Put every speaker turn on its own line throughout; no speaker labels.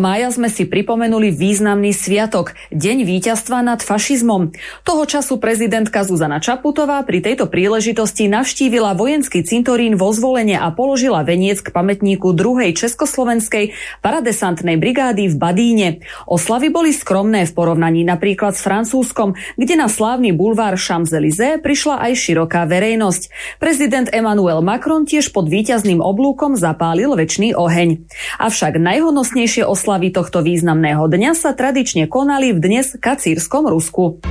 mája sme si pripomenuli významný sviatok, Deň víťazstva nad fašizmom. Toho času prezidentka Zuzana Čaputová pri tejto príležitosti navštívila vojenský cintorín vo zvolenie a položila veniec k pamätníku druhej Československej paradesantnej brigády v Badíne. Oslavy boli skromné v porovnaní napríklad s Francúzskom, kde na slávny bulvár Champs-Élysées prišla aj široká verejnosť. Prezident Emmanuel Macron tiež pod víťazným oblúkom zapálil väčší oheň. Avšak najhonosnejšie Najvýznamnejšie oslavy tohto významného dňa sa tradične konali v dnes kacírskom Rusku.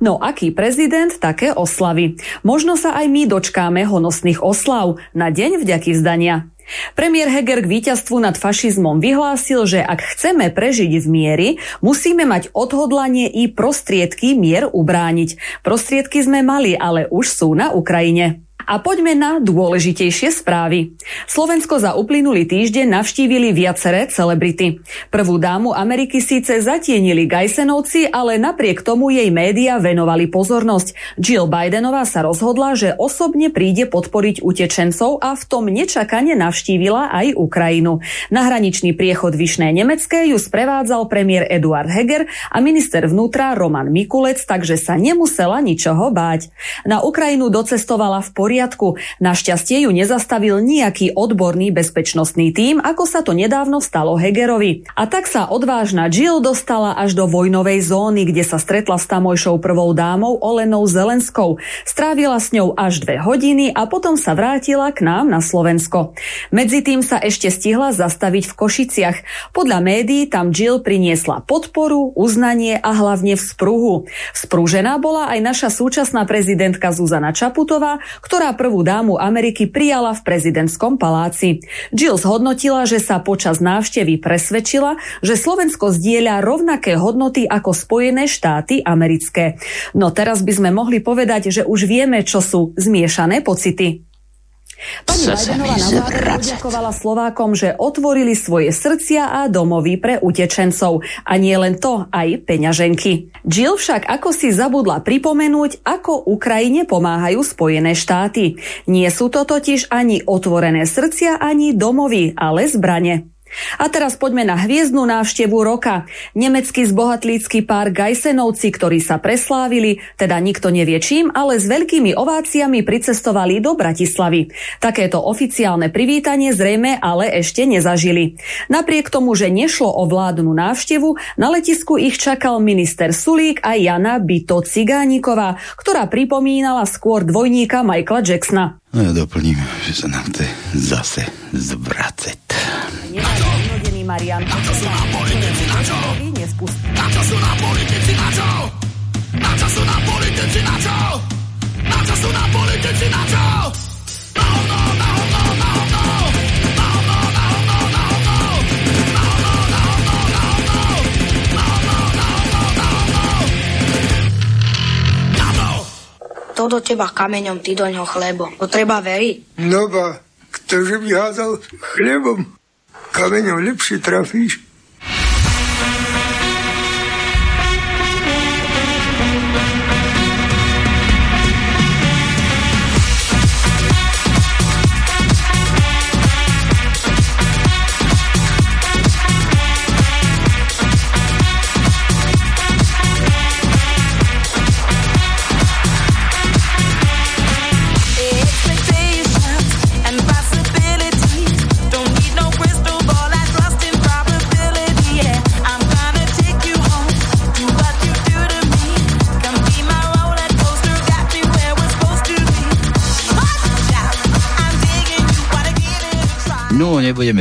No aký prezident, také oslavy. Možno sa aj my dočkáme honosných oslav na Deň vďaky vzdania. Premiér Heger k víťazstvu nad fašizmom vyhlásil, že ak chceme prežiť v miery, musíme mať odhodlanie i prostriedky mier ubrániť. Prostriedky sme mali, ale už sú na Ukrajine. A poďme na dôležitejšie správy. Slovensko za uplynulý týždeň navštívili viaceré celebrity. Prvú dámu Ameriky síce zatienili Gajsenovci, ale napriek tomu jej média venovali pozornosť. Jill Bidenová sa rozhodla, že osobne príde podporiť utečencov a v tom nečakane navštívila aj Ukrajinu. Na hraničný priechod Vyšné Nemecké ju sprevádzal premiér Eduard Heger a minister vnútra Roman Mikulec, takže sa nemusela ničoho báť. Na Ukrajinu docestovala v poriadku poriadku. Našťastie ju nezastavil nejaký odborný bezpečnostný tím, ako sa to nedávno stalo Hegerovi. A tak sa odvážna Jill dostala až do vojnovej zóny, kde sa stretla s tamojšou prvou dámou Olenou Zelenskou. Strávila s ňou až dve hodiny a potom sa vrátila k nám na Slovensko. Medzi tým sa ešte stihla zastaviť v Košiciach. Podľa médií tam Jill priniesla podporu, uznanie a hlavne vzpruhu. Vzprúžená bola aj naša súčasná prezidentka Zuzana Čaputová, ktorá ktorá prvú dámu Ameriky prijala v prezidentskom paláci. Jill zhodnotila, že sa počas návštevy presvedčila, že Slovensko zdieľa rovnaké hodnoty ako Spojené štáty americké. No teraz by sme mohli povedať, že už vieme, čo sú zmiešané pocity. Pani Bajdenová na poďakovala Slovákom, že otvorili svoje srdcia a domovy pre utečencov. A nie len to, aj peňaženky. Jill však ako si zabudla pripomenúť, ako Ukrajine pomáhajú Spojené štáty. Nie sú to totiž ani otvorené srdcia, ani domovy, ale zbrane. A teraz poďme na hviezdnu návštevu roka. Nemecký zbohatlícky pár Gajsenovci, ktorí sa preslávili, teda nikto nevie čím, ale s veľkými ováciami pricestovali do Bratislavy. Takéto oficiálne privítanie zrejme ale ešte nezažili. Napriek tomu, že nešlo o vládnu návštevu, na letisku ich čakal minister Sulík a Jana Bito Cigániková, ktorá pripomínala skôr dvojníka Michaela Jacksona.
No ja doplním, že sa nám chce zase zvracet.
Nenarodený Marian. Na čo sú na politici, na čo? Na čo sú na politici, na čo? Na čo sú na politici, na čo? Na čo sú na politici, na čo? No, no, no, no,
To do teba kameňom, ty do ňoho chlebom. To treba veriť.
No ba, ktože by házal chlebom, kameňom lepšie trafíš.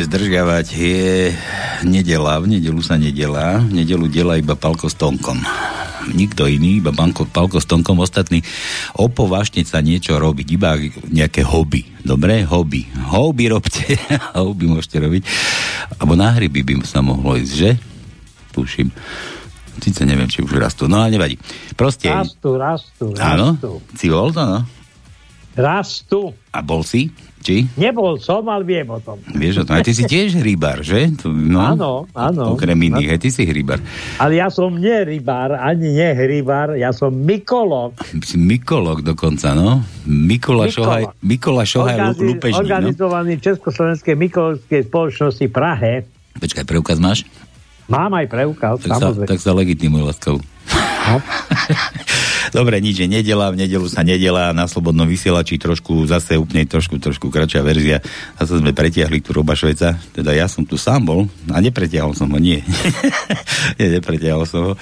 Zdržiavať. Je nedela, v nedelu sa nedela, v nedelu dela iba palko s tonkom. nikto iný, iba Banko, Palko s Tonkom ostatní opovažne sa niečo robiť, iba nejaké hobby. Dobre? Hobby. Hobby robte. hobby môžete robiť. Alebo na hryby by sa mohlo ísť, že? Tuším. Sice neviem, či už rastú. No ale nevadí. Proste...
Rastú, rastú,
Áno?
rastú.
Si bol to, no?
Rastú.
A bol si? Či?
Nebol som, ale viem o tom.
Vieš o tom. A ty si tiež rybár, že? No,
Áno, áno.
Okrem iných, aj ty si rybár.
Ale ja som nie rybár, ani nie rybár, ja som mykolog.
Mykolog dokonca, no? Mikola. Šohaj, Mikola Šohaj
Organiz-
no?
organizovaný v Československej mykologskej spoločnosti v Prahe.
Počkaj, preukaz máš?
Mám aj preukaz,
Tak sa,
samozrejme.
tak sa legitimuj láskavú.
No.
Dobre, nič, je nedela, v nedelu sa nedela, na slobodnom vysielači trošku, zase úplne trošku, trošku kratšia verzia. Zase sme pretiahli tu Roba Šveca, teda ja som tu sám bol a nepretiahol som ho, nie. nie, nepretiahol som ho.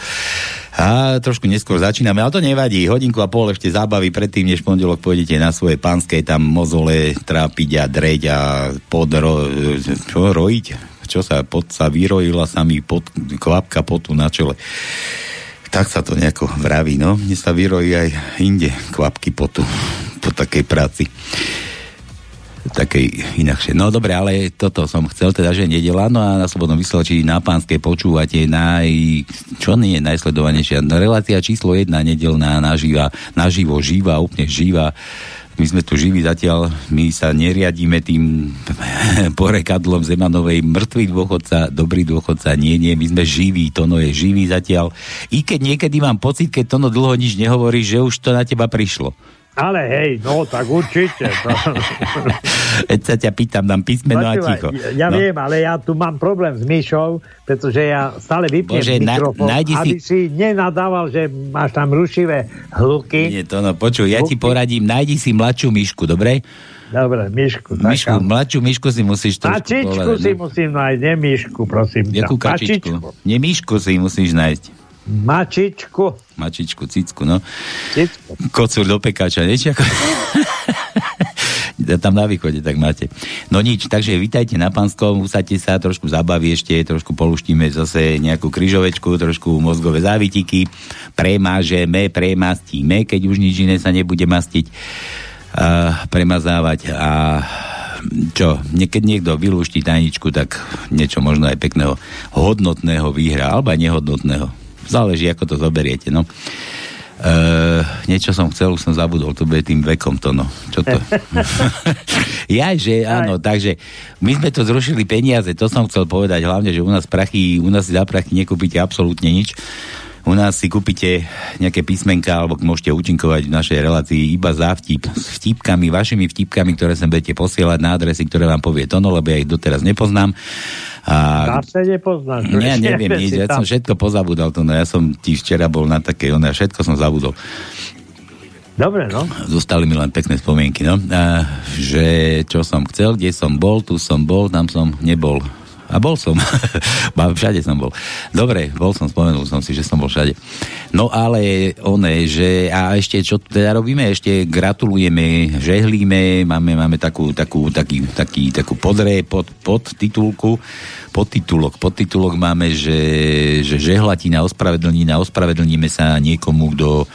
A trošku neskôr začíname, ale to nevadí. Hodinku a pol ešte zábavy predtým, než pondelok pôjdete na svoje pánske tam mozole trápiť a dreť a podro... Čo, rojiť? Čo sa, pod sa vyrojila sa mi pod, kvapka potu na čele. Tak sa to nejako vraví, no. Mne sa vyrojí aj inde kvapky potu po takej práci. Takej inakšie. No dobre, ale toto som chcel, teda, že nedela, no a na Slobodnom vysielači na Pánskej počúvate naj... Čo nie je najsledovanejšia? No, relácia číslo jedna, nedelná, naživa, naživo, živá, úplne živá. My sme tu živí zatiaľ, my sa neriadíme tým porekadlom Zemanovej mŕtvý dôchodca, dobrý dôchodca, nie, nie, my sme živí, Tono je živý zatiaľ. I keď niekedy mám pocit, keď Tono dlho nič nehovorí, že už to na teba prišlo.
Ale hej, no tak určite.
Veď sa ťa pýtam, dám písmeno a ticho.
Ja
no.
viem, ale ja tu mám problém s Myšou, pretože ja stále vypnem
Bože, na-
mikrofón,
si-
aby si nenadával, že máš tam rušivé hluky.
Nie, to no, počuj, ja ti poradím, nájdi si mladšiu myšku, dobre?
Dobre, Myšku.
Myšku, mladšiu myšku si musíš trošku
Mačičku
povedať,
si
no.
musím nájsť, nie Myšku, prosím.
Jakú kačičku?
Mačičku.
Nie myšku si musíš nájsť.
Mačičku.
Mačičku, cicku, no.
Cicku.
Kocúr do pekáča, niečo ako... tam na východe, tak máte. No nič, takže vítajte na Panskom, usadte sa, trošku zabaví ešte, trošku poluštíme zase nejakú kryžovečku, trošku mozgové závitiky, premážeme, premastíme, keď už nič iné sa nebude mastiť, a premazávať a čo, keď niekto vylúšti tajničku, tak niečo možno aj pekného, hodnotného výhra, alebo aj nehodnotného. Záleží, ako to zoberiete, no. Uh, niečo som chcel, už som zabudol, to bude tým vekom to, no. Čo to? ja, že áno, takže my sme to zrušili peniaze, to som chcel povedať, hlavne, že u nás prachy, u nás za prachy nekúpite absolútne nič. U nás si kúpite nejaké písmenka, alebo môžete účinkovať v našej relácii iba za vtip. S vtipkami, vašimi vtipkami, ktoré sem budete posielať na adresy, ktoré vám povie Tono, lebo ja ich doteraz nepoznám. A
Zase nepoznáš.
ja neviem nič, ja
tam.
som všetko pozabudal to, no ja som ti včera bol na také, ono, ja všetko som zabudol.
Dobre, no.
Zostali mi len pekné spomienky, no. A, že čo som chcel, kde som bol, tu som bol, tam som nebol. A bol som. Všade som bol. Dobre, bol som, spomenul som si, že som bol všade. No ale one, že a ešte čo teda robíme? Ešte gratulujeme, žehlíme, máme, máme takú, takú, taký, taký, takú podre, pod, pod titulku, podtitulok, podtitulok máme, že, že žehlatina, ospravedlnina, ospravedlníme sa niekomu, kto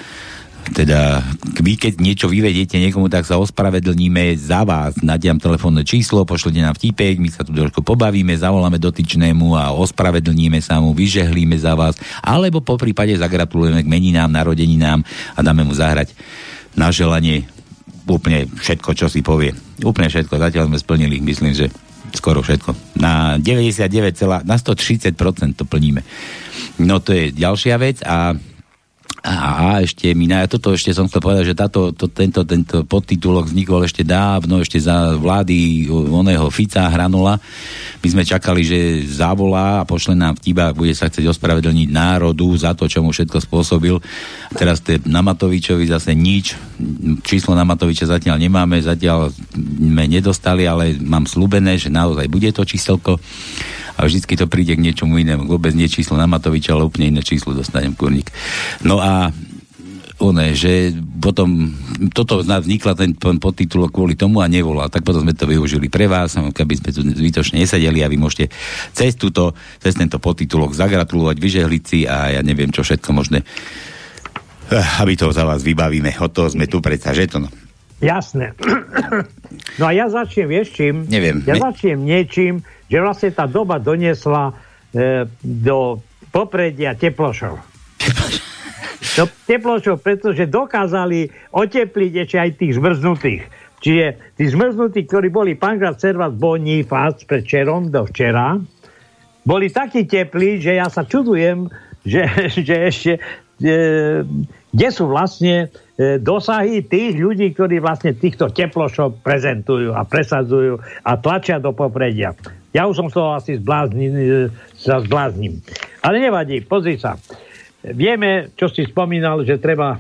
teda vy keď niečo vyvediete niekomu, tak sa ospravedlníme za vás. Nadiam telefónne číslo, pošlete nám vtipek, my sa tu trošku pobavíme, zavoláme dotyčnému a ospravedlníme sa mu, vyžehlíme za vás, alebo po prípade zagratulujeme k meninám, narodeninám a dáme mu zahrať na želanie úplne všetko, čo si povie. Úplne všetko. Zatiaľ sme splnili, myslím, že skoro všetko. Na 99, celá- na 130% to plníme. No to je ďalšia vec a a, ešte mi na toto ešte som chcel povedať, že táto, to, tento, tento podtitulok vznikol ešte dávno, ešte za vlády oného Fica Hranula. My sme čakali, že zavolá a pošle nám vtiba, bude sa chcieť ospravedlniť národu za to, čo mu všetko spôsobil. Teraz to na Matovičovi zase nič. Číslo na Matoviča zatiaľ nemáme, zatiaľ sme nedostali, ale mám slúbené, že naozaj bude to číselko a vždycky to príde k niečomu inému. Vôbec nie číslo na Matoviča, ale úplne iné číslo dostanem kurník. No a one, že potom toto vznikla ten podtitulok kvôli tomu a nevolal. Tak potom sme to využili pre vás, keby sme tu zbytočne nesedeli a vy môžete cez, túto, cez tento podtitulok zagratulovať, vyžehliť si a ja neviem čo všetko možné Eh, Aby to za vás vybavíme. Od toho sme tu predsa, že to no.
Jasné. No a ja začnem, vieš čím?
Neviem.
Ja
Ne-
začnem niečím, že vlastne tá doba doniesla e, do popredia teplošov. Do teplošov, pretože dokázali otepliť ešte aj tých zmrznutých. Čiže tí zmrznutí, ktorí boli pankrát, servas, bonifác predčerom do včera, boli takí teplí, že ja sa čudujem, že, že ešte kde sú vlastne e, dosahy tých ľudí, ktorí vlastne týchto teplošov prezentujú a presadzujú a tlačia do popredia. Ja už som z toho asi zblázni, e, sa zblázním. Ale nevadí, pozri sa. Vieme, čo si spomínal, že treba e,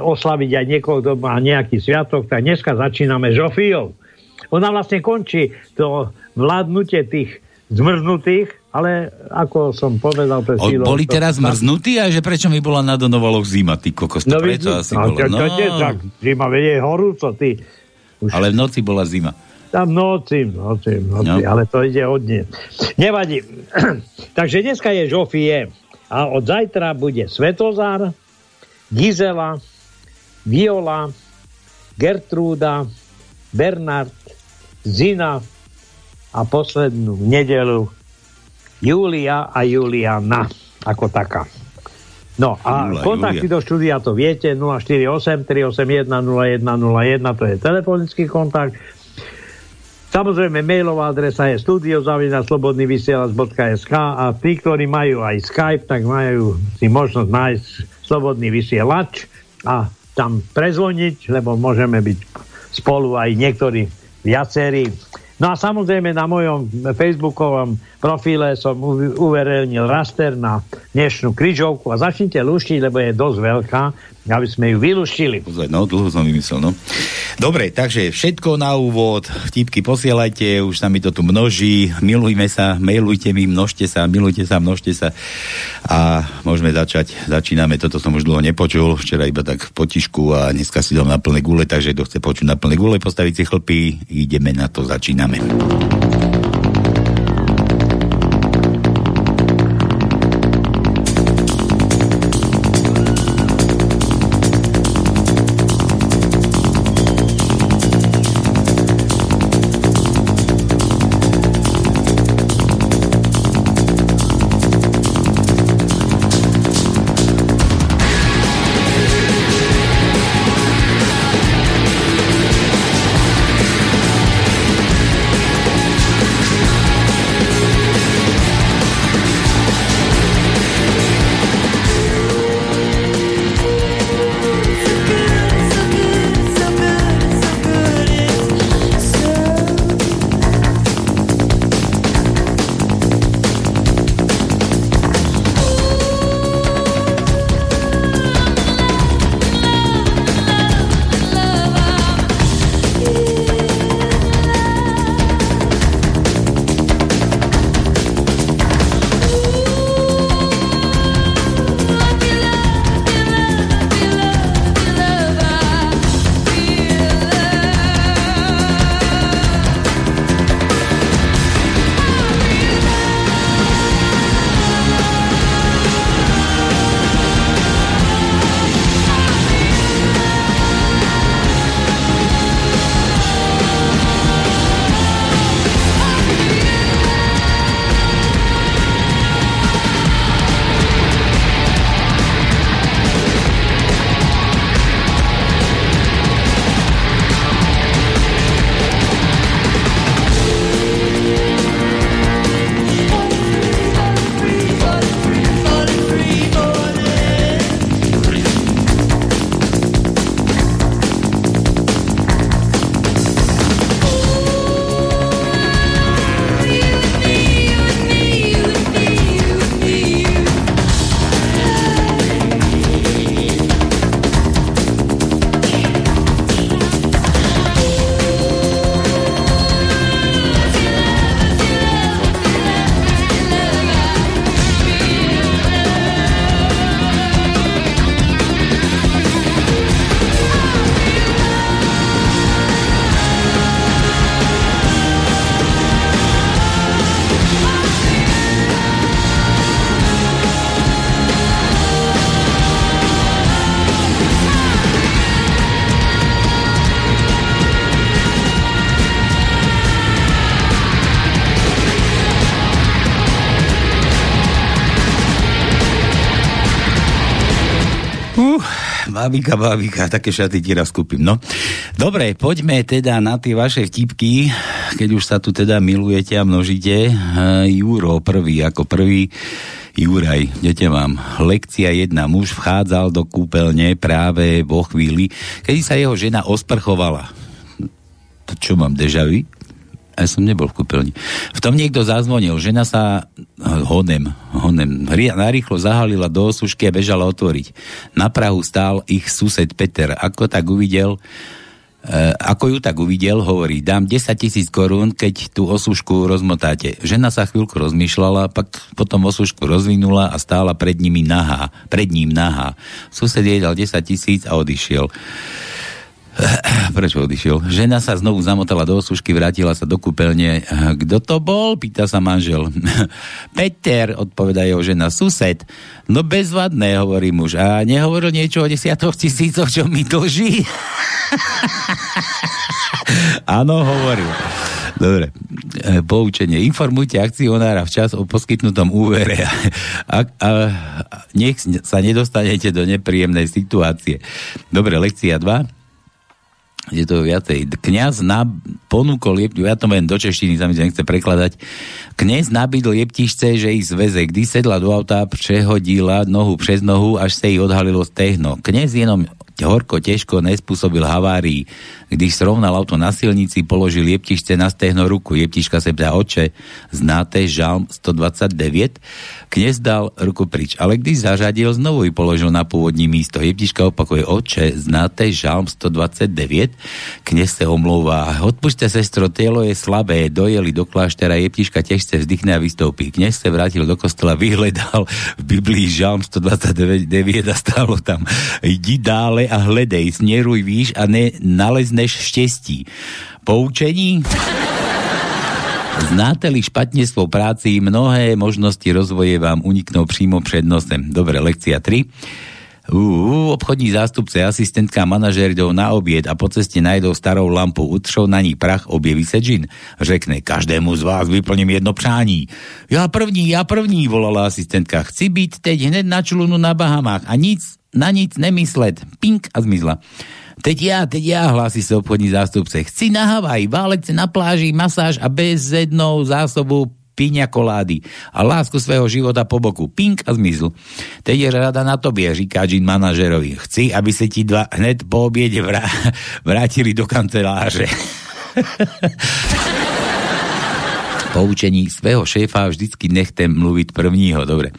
oslaviť aj niekoho, kto má nejaký sviatok, tak dneska začíname Žofiou. Ona vlastne končí to vládnutie tých zmrznutých, ale ako som povedal pred chvíľou...
boli
to-
teraz mrznutí a že prečo mi bola na Donovaloch zima, ty kokos, to preto
vidíš,
asi
no,
bolo. No,
tie, tak, zima vedie horúco, ty. Už
ale v noci bola zima.
tam noci, noci, noci,
No.
ale to ide od nie. Nevadí. Takže dneska je Žofie a od zajtra bude Svetozár, Gizela, Viola, Gertrúda, Bernard, Zina a poslednú nedelu Julia a Juliana ako taká. No a
Júla,
kontakty
Julia.
do štúdia to viete 048 381 0101 to je telefonický kontakt Samozrejme, mailová adresa je studiozavinaslobodnyvysielac.sk a tí, ktorí majú aj Skype, tak majú si možnosť nájsť slobodný vysielač a tam prezvoniť, lebo môžeme byť spolu aj niektorí viacerí. No a samozrejme na mojom facebookovom profile som uverejnil raster na dnešnú kryžovku a začnite luštiť, lebo je dosť veľká, aby sme ju vyluštili.
Pozor, no, dlho som vymyslel, no. Dobre, takže všetko na úvod, vtipky posielajte, už sa mi to tu množí, milujme sa, mailujte mi, množte sa, milujte sa, množte sa a môžeme začať, začíname, toto som už dlho nepočul, včera iba tak potišku a dneska si dám na plné gule, takže kto chce počuť na plné gule, postaviť si chlpy, ideme na to, začíname. Bábika, bábika, také šaty ti raz kúpim, no. Dobre, poďme teda na tie vaše vtipky, keď už sa tu teda milujete a množíte. Juro prvý, ako prvý. Juraj, dete mám. Lekcia jedna. Muž vchádzal do kúpeľne práve vo chvíli, kedy sa jeho žena osprchovala. To čo mám, dežavy? ja som nebol v kúpeľni. V tom niekto zazvonil, žena sa honem, honem, narýchlo zahalila do osušky a bežala otvoriť. Na Prahu stál ich sused Peter. Ako tak uvidel, Uh, ako ju tak uvidel, hovorí, dám 10 tisíc korún, keď tú osušku rozmotáte. Žena sa chvíľku rozmýšľala, pak potom osušku rozvinula a stála pred nimi nahá, pred ním nahá. Sused jej dal 10 tisíc a odišiel. Prečo odišiel? Žena sa znovu zamotala do osušky, vrátila sa do kúpeľne. Kto to bol? Pýta sa manžel. Peter, odpovedá jeho žena. Sused. No bezvadné, hovorí muž. A nehovoril niečo o desiatoch tisícoch, čo mi dlží? Áno, hovoril. Dobre, e, poučenie. Informujte akcionára včas o poskytnutom úvere a, a, nech sa nedostanete do nepríjemnej situácie. Dobre, lekcia 2 je to viacej. Kňaz na ponúkol lieptišce, ja to len do češtiny, sa mi to nechce prekladať. Kňaz nabídol lieptišce, že ich zveze. Kdy sedla do auta, prehodila nohu přes nohu, až sa jej odhalilo stehno. Kňaz jenom horko, težko nespôsobil havárii. Když srovnal auto na silnici, položil lieptišce na stehno ruku. Lieptiška sa pýta, oče, znáte žalm 129? Knes dal ruku prič, ale když zažadil, znovu ju položil na pôvodní místo. Jeptiška opakuje, oče, znáte žalm 129? Knes sa omlouvá, odpušte sestro, telo je slabé, dojeli do kláštera, Jeptiška tiež sa vzdychne a vystoupí. Knes sa vrátil do kostola, vyhledal v Biblii žalm 129 a stálo tam, idi dále a hledej, snieruj výš a ne nalezneš štestí. Poučení? Znáte-li špatne svoj práci, mnohé možnosti rozvoje vám uniknú prímo pred nosem. Dobre, lekcia 3. Uh, obchodní zástupce, asistentka a manažér idú na obied a po ceste najdou starou lampu, utršou na ní prach, objeví sa džin. Řekne, každému z vás vyplním jedno přání. Ja první, ja první, volala asistentka. Chci byť teď hned na člunu na Bahamách a nic, na nic nemyslet. Pink a zmizla. Teď ja, teď ja, hlási sa obchodní zástupce. Chci na Havaj, válec na pláži, masáž a bez jednou zásobu piňa kolády a lásku svého života po boku. Pink a zmizl. Teď je rada na tobie, říká Jean manažerovi. Chci, aby sa ti dva hned po obiede vrá- vrátili do kanceláře. Poučení svého šéfa vždycky nechte mluviť prvního. Dobre.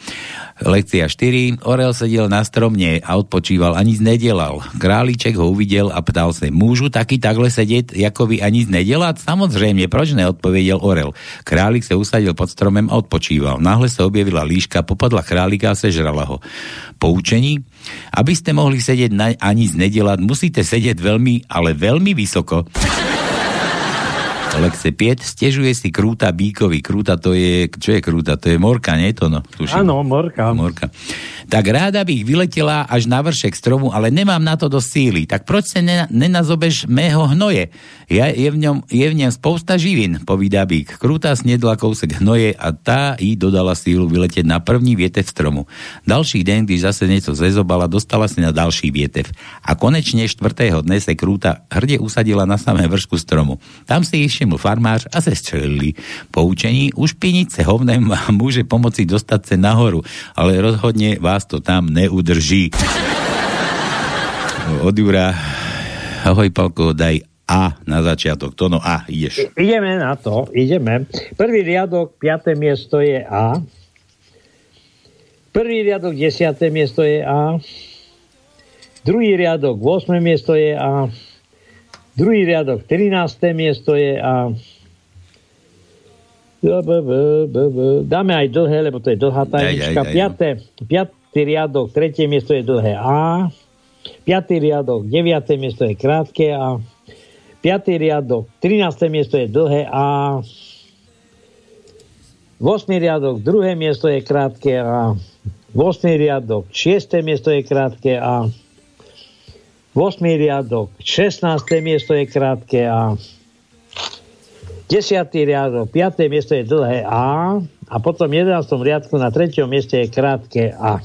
Lekcia 4. Orel sedel na stromne a odpočíval, a nic nedelal. Králiček ho uvidel a ptal sa, môžu taký takhle sedieť, ako vy a nic nedelať? Samozrejme, proč neodpovedel Orel. Králik sa usadil pod stromem a odpočíval. Náhle sa objavila líška, popadla králika a sežrala ho. Poučení? Aby ste mohli sedieť na, a nic nedelať, musíte sedieť veľmi, ale veľmi vysoko. Lexe 5, stežuje si krúta bíkovi. Krúta to je, čo je krúta? To je morka, nie to no? Tuším.
Áno, morka.
Morka. Tak ráda bych vyletela až na vršek stromu, ale nemám na to dosť síly. Tak proč sa nena, nenazobeš mého hnoje? Ja, je, v ňom, je v ňom spousta živín, povídá bík. Krúta snedla kousek hnoje a tá jí dodala sílu vyletieť na první vietev stromu. Další deň, když zase niečo zezobala, dostala si na další vietev. A konečne štvrtého dne sa krúta hrde usadila na samé vršku stromu. Tam si ich všiml farmář a se střelili. Poučení, už pinice hovnem vám môže pomoci dostať sa nahoru, ale rozhodne vás to tam neudrží. Od Jura, ahoj Palko, daj A na začiatok. To no A, ideš.
Ideme na to, ideme. Prvý riadok, piaté miesto je A. Prvý riadok, desiaté miesto je A. Druhý riadok, 8. miesto je A. Druhý riadok, 13. miesto je A. Dáme aj dlhé, lebo to je dlhá tajnička.
Aj, aj, aj,
Piaté, piatý riadok, tretie miesto je dlhé A. Piatý riadok, deviaté miesto je krátke A. Piatý riadok, 13. miesto je dlhé A. 8. riadok, druhé miesto je krátke A. 8. riadok, 6. miesto je krátke A. 8. riadok, 16. miesto je krátke A. 10. riadok, 5. miesto je dlhé A. A potom v 11. riadku na 3. mieste je krátke A.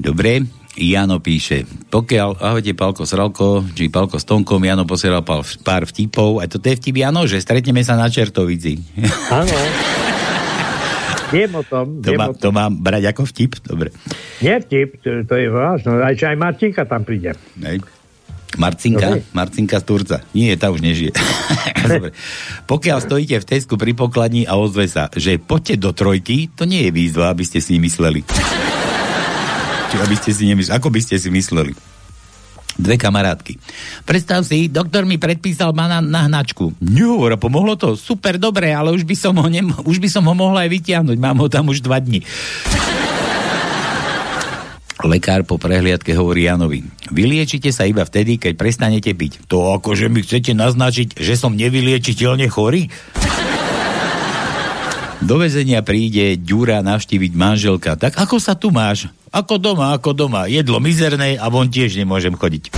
Dobre, Jano píše, pokiaľ, ahojte Palko Sralko, či Palko s Tonkom, Jano posielal pár, pár vtipov, a to je vtip Jano, že stretneme sa na Čertovici.
Áno. Viem o tom.
To, má,
o tom.
to mám brať ako vtip? Dobre.
Nie vtip, to, to je vážne. Aj, aj Martinka tam príde.
Hej. Marcinka,
Dobre.
Marcinka z Turca. Nie, tá už nežije. Dobre. Pokiaľ stojíte v Tesku pri pokladni a ozve sa, že poďte do trojky, to nie je výzva, aby ste si mysleli. Či aby ste si nemysleli. Ako by ste si mysleli? Dve kamarátky. Predstav si, doktor mi predpísal banán na hnačku. Nehovor, pomohlo to? Super, dobre, ale už by som ho, nem- už by som ho mohla aj vytiahnuť. Mám ho tam už dva dni. Lekár po prehliadke hovorí Janovi, vyliečite sa iba vtedy, keď prestanete piť. To akože mi chcete naznačiť, že som nevyliečiteľne chorý? Do väzenia príde Ďura navštíviť manželka. Tak ako sa tu máš? Ako doma, ako doma. Jedlo mizerné a von tiež nemôžem chodiť.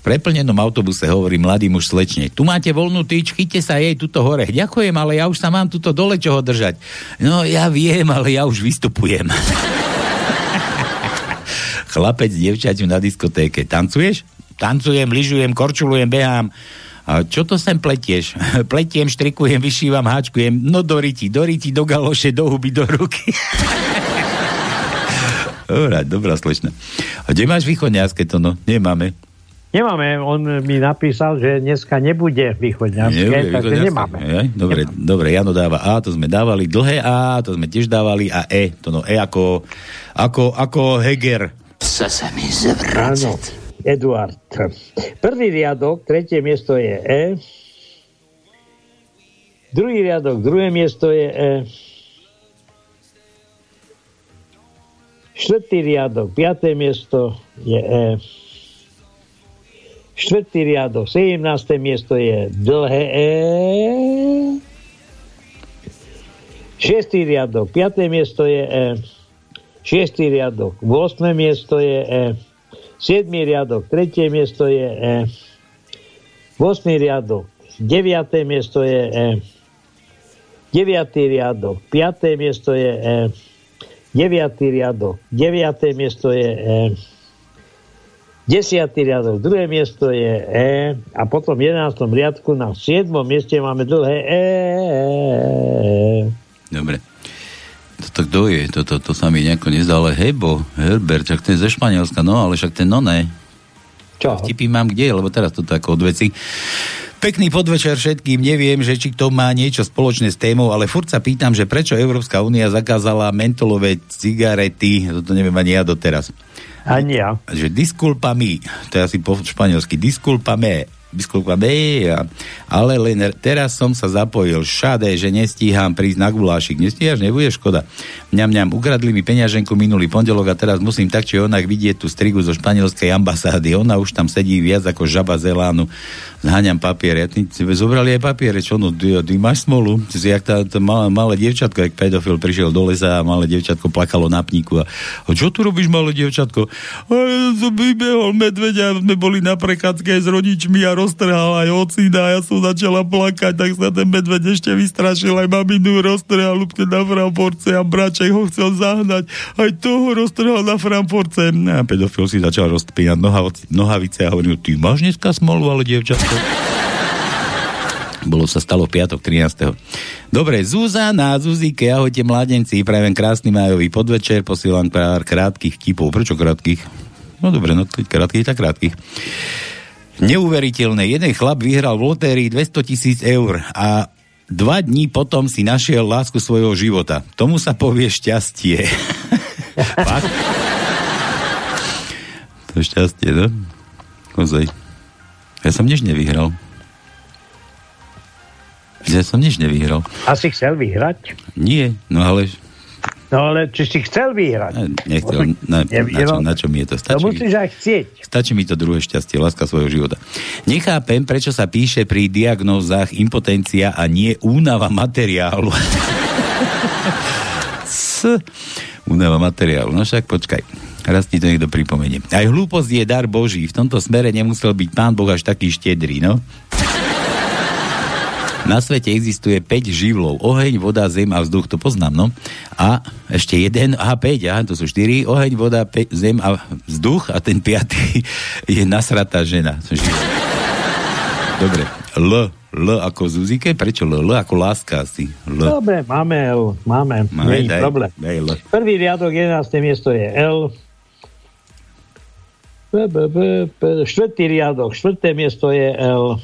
V preplnenom autobuse hovorí mladý muž slečne. Tu máte voľnú tyč, chyťte sa jej tuto hore. Ďakujem, ale ja už sa mám tuto dole čoho držať. No ja viem, ale ja už vystupujem. Chlapec dievčaťu na diskotéke. Tancuješ? Tancujem, lyžujem, korčulujem, behám. A čo to sem pletieš? Pletiem, štrikujem, vyšívam, háčkujem. No do riti, do do galoše, do huby, do ruky. Dobrá, dobrá slečna. A kde máš východňarské to no? Nemáme.
Nemáme, on mi napísal, že dneska nebude východňarské,
Nebude
takže
východňarské.
nemáme.
Jaj, dobre, dobre, Jano dáva A, to sme dávali. Dlhé A, to sme tiež dávali. A E, to no E ako, ako, ako Heger.
Áno, Eduard. Prvý riadok, tretie miesto je E. Druhý riadok, druhé miesto je E. Štvrtý riadok, piaté miesto je E. Štvrtý riadok, 17. miesto je dlhé E. Šiestý riadok, piaté miesto je E. Šiestý riadok, 8. miesto je E. 7. riadok, tretie miesto je E. 8. riadok, 9. miesto je E. 9. riadok, 5. miesto je E. 9. riadok, 9. miesto je E. 10. riadok, druhé miesto je E a potom v 11. riadku na 7. mieste máme dlhé E.
Dobre. Toto kto je? Toto to sa mi nejako nezdá, ale Hebo, Herbert, však ten je ze Španielska, no, ale však ten no ne.
Čo?
Tipy mám kde, lebo teraz toto ako od veci. Pekný podvečer všetkým, neviem, že či to má niečo spoločné s témou, ale furt sa pýtam, že prečo Európska únia zakázala mentolové cigarety, toto neviem ani ja doteraz.
Ani ja.
Že disculpa mi, to je asi po španielsky, disculpa me, disculpa me, a- ale len teraz som sa zapojil šade, že nestíham prísť na gulášik. Nestíhaš, nebude škoda. Mňam, mňam, ukradli mi peňaženku minulý pondelok a teraz musím tak či onak vidieť tú strigu zo španielskej ambasády. Ona už tam sedí viac ako žaba zelánu. Zháňam papier. Ja si zobrali aj papiere, čo no, ty, ty máš smolu. Si jak tá, tá malé, malé dievčatko, jak pedofil prišiel do lesa a malé dievčatko plakalo na pníku. A, a čo tu robíš, malé dievčatko? A ja som vybehol medveďa, sme boli na prechádzke s rodičmi a roztrhal aj ocina ja som začala plakať, tak sa ten medveď ešte vystrašil, aj maminu roztrhal ľubke na framporce a braček ho chcel zahnať. Aj toho roztrhal na framporce. A pedofil si začal rozpínať noha, nohavice a hovoril, ty máš dneska smolu, ale dievčatko. Bolo sa stalo piatok 13. Dobre, Zuzana, Zuzike, ahojte mladenci, prajem krásny majový podvečer, posielam pár krátkých tipov. Prečo krátkých? No dobre, no keď tak krátkých. Neuveriteľné, jeden chlap vyhral v lotérii 200 tisíc eur a dva dní potom si našiel lásku svojho života. Tomu sa povie šťastie. Fakt? To je šťastie, no? Kozaj. Ja som nič nevyhral. Ja som nič nevyhral.
Asi chcel vyhrať?
Nie, no ale
No ale či si chcel vyhrať?
nechcel, na, na, čo, na čo mi je to?
To
Stačí,
musíš aj chcieť.
stačí mi to druhé šťastie, láska svojho života. Nechápem, prečo sa píše pri diagnózach impotencia a nie únava materiálu. S, únava materiálu. No však počkaj. Raz ti to niekto pripomenie. Aj hlúposť je dar Boží. V tomto smere nemusel byť pán Boh až taký štedrý, no? Na svete existuje 5 živlov. Oheň, voda, zem a vzduch, to poznám, no. A ešte jeden, aha, 5, aha, to sú 4. Oheň, voda, pe, zem a vzduch a ten piatý je nasratá žena. Dobre. L. L ako Zuzike? Prečo L? L ako láska asi. L.
Dobre, máme L. Máme.
Máme, daj,
problém.
daj L.
Prvý riadok, 11. miesto je L. B, B, B, B, štvrtý riadok, štvrté miesto je L.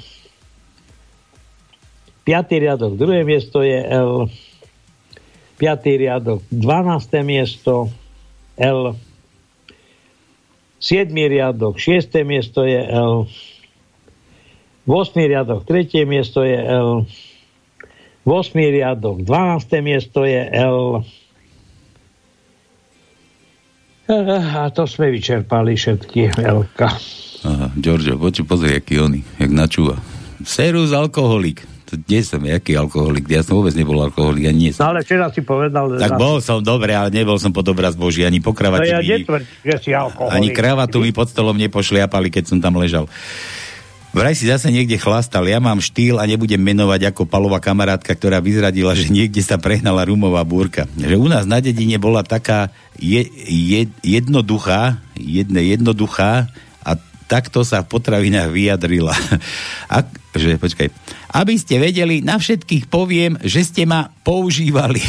Piatý riadok, druhé miesto je L. Piatý riadok, 12. miesto L. Siedmý riadok, šiesté miesto je L. 8. riadok, tretie miesto je L. 8. riadok, 12. miesto je L. A to sme vyčerpali všetky LK.
Aha, Giorgio, poďte pozri, aký oný, jak načúva. Serus alkoholik. Kde som, jaký alkoholik? Ja som vôbec nebol alkoholik, ani nie som.
No ale včera si povedal...
Tak
že-
bol som dobre, ale nebol som pod obraz Boží, ani po
No
kravate
ja
mi,
netvrdím, že si alkoholik.
ani kravatu mi pod stolom nepošliapali, keď som tam ležal. Vraj si zase niekde chlastal. Ja mám štýl a nebudem menovať ako palová kamarátka, ktorá vyzradila, že niekde sa prehnala rumová búrka. Že u nás na dedine bola taká je, je, jednoduchá, jedne jednoduchá a takto sa v potravinách vyjadrila. A, že, počkaj. Aby ste vedeli, na všetkých poviem, že ste ma používali.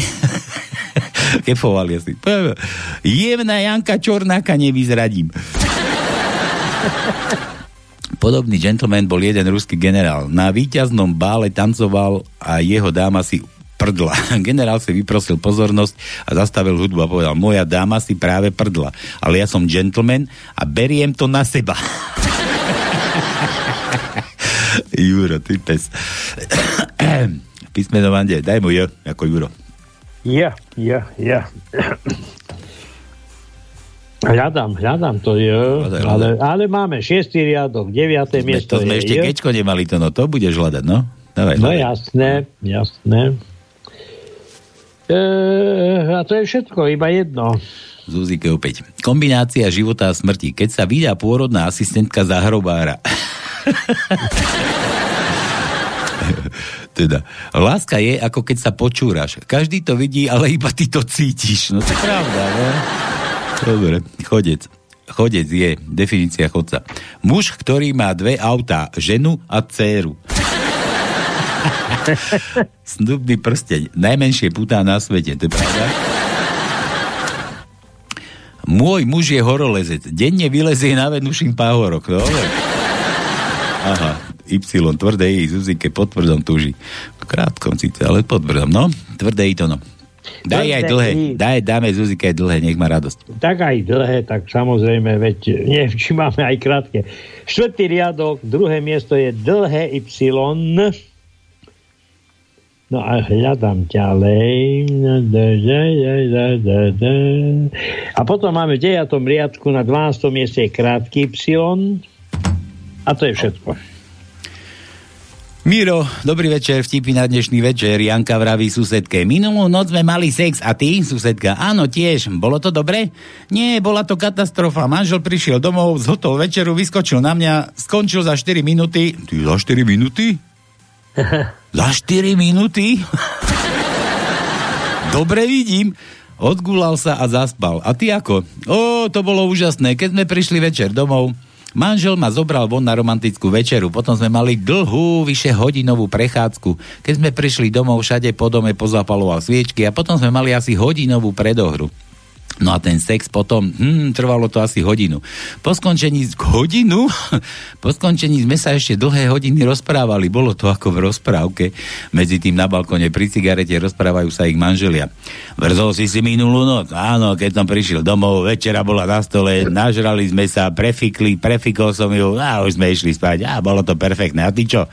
Kefovali asi. Jemná Janka Čornáka nevyzradím. Podobný gentleman bol jeden ruský generál. Na víťaznom bále tancoval a jeho dáma si prdla. Generál si vyprosil pozornosť a zastavil hudbu a povedal, moja dáma si práve prdla, ale ja som gentleman a beriem to na seba. Juro, ty pes. Písmeno Vande, daj mu J, ako Juro.
Ja, ja, ja. Hľadám, hľadám to, jo.
Hľadaj,
Ale,
hľadaj.
ale máme šiestý riadok, deviaté
Sme,
miesto
to sme
je
ešte
J.
kečko nemali to, no to budeš hľadať, no? Dávaj,
No
hľadaj.
jasné, jasné. E, a to je všetko, iba jedno.
Zuzike opäť. Kombinácia života a smrti. Keď sa vydá pôrodná asistentka za hrobára. teda, láska je ako keď sa počúraš. Každý to vidí, ale iba ty to cítiš. No to je pravda, no? Dobre, chodec. Chodec je definícia chodca. Muž, ktorý má dve autá, ženu a dceru. Snubný prsteň. Najmenšie putá na svete, to je pravda? Môj muž je horolezec. Denne vylezie na Venušin páhorok. No, Dobre. Aha, Y, tvrdé I, Zuzike pod tvrdom tuží. V krátkom síce, ale pod tvrdom, no. Tvrdé I to no. Daj aj
Tvrdé
dlhé,
I.
daj, dáme Zuzike aj dlhé, nech má radosť.
Tak aj dlhé, tak samozrejme, veď neviem, či máme aj krátke. Štvrtý riadok, druhé miesto je dlhé Y. No a hľadám ďalej. A potom máme v 9. riadku na 12. mieste krátky Y. A to je všetko.
Miro, dobrý večer, vtipy na dnešný večer. Janka vraví susedke. Minulú noc sme mali sex a ty, susedka? Áno, tiež. Bolo to dobre? Nie, bola to katastrofa. Manžel prišiel domov, zhotol večeru, vyskočil na mňa, skončil za 4 minúty. Ty za 4 minúty? za 4 minúty? Dobre vidím. Odgulal sa a zaspal. A ty ako? Ó, to bolo úžasné. Keď sme prišli večer domov, manžel ma zobral von na romantickú večeru. Potom sme mali dlhú, vyše hodinovú prechádzku. Keď sme prišli domov, všade po dome pozapaloval sviečky a potom sme mali asi hodinovú predohru. No a ten sex potom, hm, trvalo to asi hodinu. Po skončení, hodinu? Po skončení sme sa ešte dlhé hodiny rozprávali. Bolo to ako v rozprávke. Medzi tým na balkone pri cigarete rozprávajú sa ich manželia. Vrzol si si minulú noc? Áno, keď som prišiel domov, večera bola na stole, nažrali sme sa, prefikli, prefikol som ju, a už sme išli spať. A bolo to perfektné. A ty čo?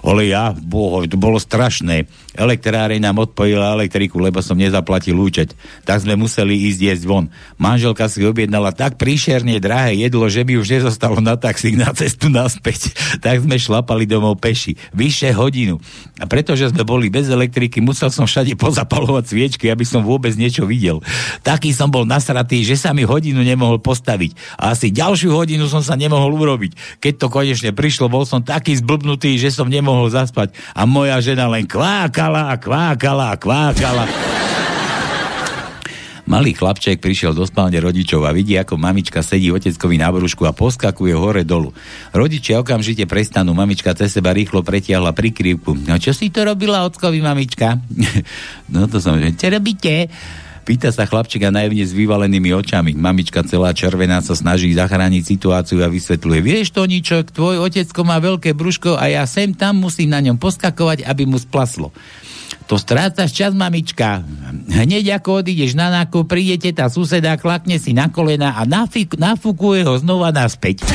Ale ja, boho, to bolo strašné. Elektráreň nám odpojila elektriku, lebo som nezaplatil účet. Tak sme museli ísť jesť doniesť von. Manželka si objednala tak príšerne drahé jedlo, že by už nezostalo na taxík na cestu naspäť. tak sme šlapali domov peši. Vyše hodinu. A pretože sme boli bez elektriky, musel som všade pozapalovať sviečky, aby som vôbec niečo videl. Taký som bol nasratý, že sa mi hodinu nemohol postaviť. A asi ďalšiu hodinu som sa nemohol urobiť. Keď to konečne prišlo, bol som taký zblbnutý, že som nemohol zaspať. A moja žena len kvákala kvákala kvákala. Malý chlapček prišiel do spálne rodičov a vidí, ako mamička sedí oteckovi na brúšku a poskakuje hore dolu. Rodičia okamžite prestanú, mamička cez seba rýchlo pretiahla prikrývku. No čo si to robila ockovi, mamička? no to som, čo robíte? Pýta sa chlapčika najvne s vyvalenými očami. Mamička celá červená sa snaží zachrániť situáciu a vysvetľuje. Vieš to ničo, tvoj otecko má veľké brúško a ja sem tam musím na ňom poskakovať, aby mu splaslo. To strácaš čas, mamička. Hneď ako odídeš na nákup, prídete tá suseda, klakne si na kolena a nafik, nafúkuje ho znova naspäť.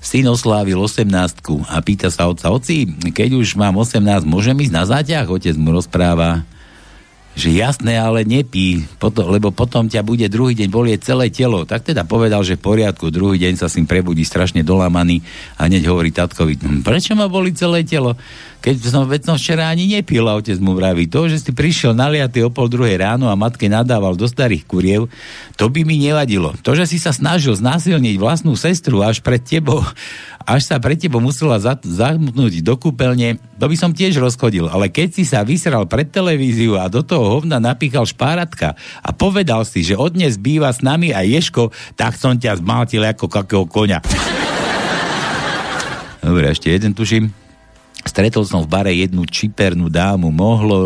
Syn oslávil 18 a pýta sa otca, oci, keď už mám 18, môžem ísť na záťah? Otec mu rozpráva, že jasné, ale nepí, potom, lebo potom ťa bude druhý deň bolieť celé telo. Tak teda povedal, že v poriadku, druhý deň sa s ním prebudí strašne dolámaný a hneď hovorí tatkovi, hm, prečo ma boli celé telo? Keď som, veď som včera ani nepil, a otec mu vraví, to, že si prišiel naliatý o pol druhej ráno a matke nadával do starých kuriev, to by mi nevadilo. To, že si sa snažil znásilniť vlastnú sestru až pred tebou, až sa pre tebo musela zamknúť do kúpeľne, to by som tiež rozchodil. Ale keď si sa vysral pred televíziu a do toho hovna napíchal špáratka a povedal si, že odnes býva s nami aj Ješko, tak som ťa zmátil ako kakého koňa. Dobre, ešte jeden tuším. Stretol som v bare jednu čipernú dámu, mohlo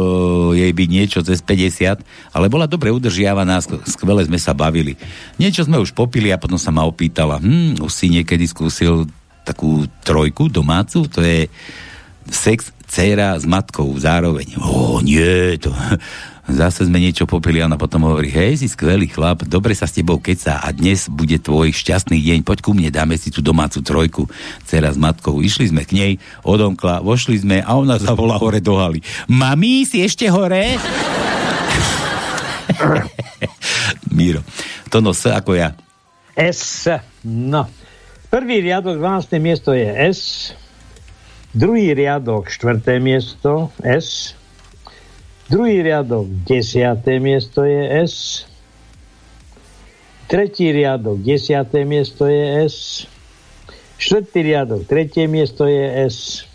jej byť niečo cez 50, ale bola dobre udržiavaná, skvele sme sa bavili. Niečo sme už popili a potom sa ma opýtala, hm, už si niekedy skúsil takú trojku domácu, to je sex dcera s matkou zároveň. Ó, nie, to... Zase sme niečo popili a potom hovorí, hej, si skvelý chlap, dobre sa s tebou keca a dnes bude tvoj šťastný deň, poď ku mne, dáme si tú domácu trojku, dcera s matkou. Išli sme k nej, odomkla, vošli sme a ona zavolá hore do haly. Mami, si ešte hore? Miro, to no S ako ja.
S, no. Prvý riadok, 12. miesto je S. Druhý riadok, 4. miesto S. Druhý riadok, 10. miesto je S. Tretí riadok, 10. miesto je S. Štvrtý riadok, tretie miesto je S.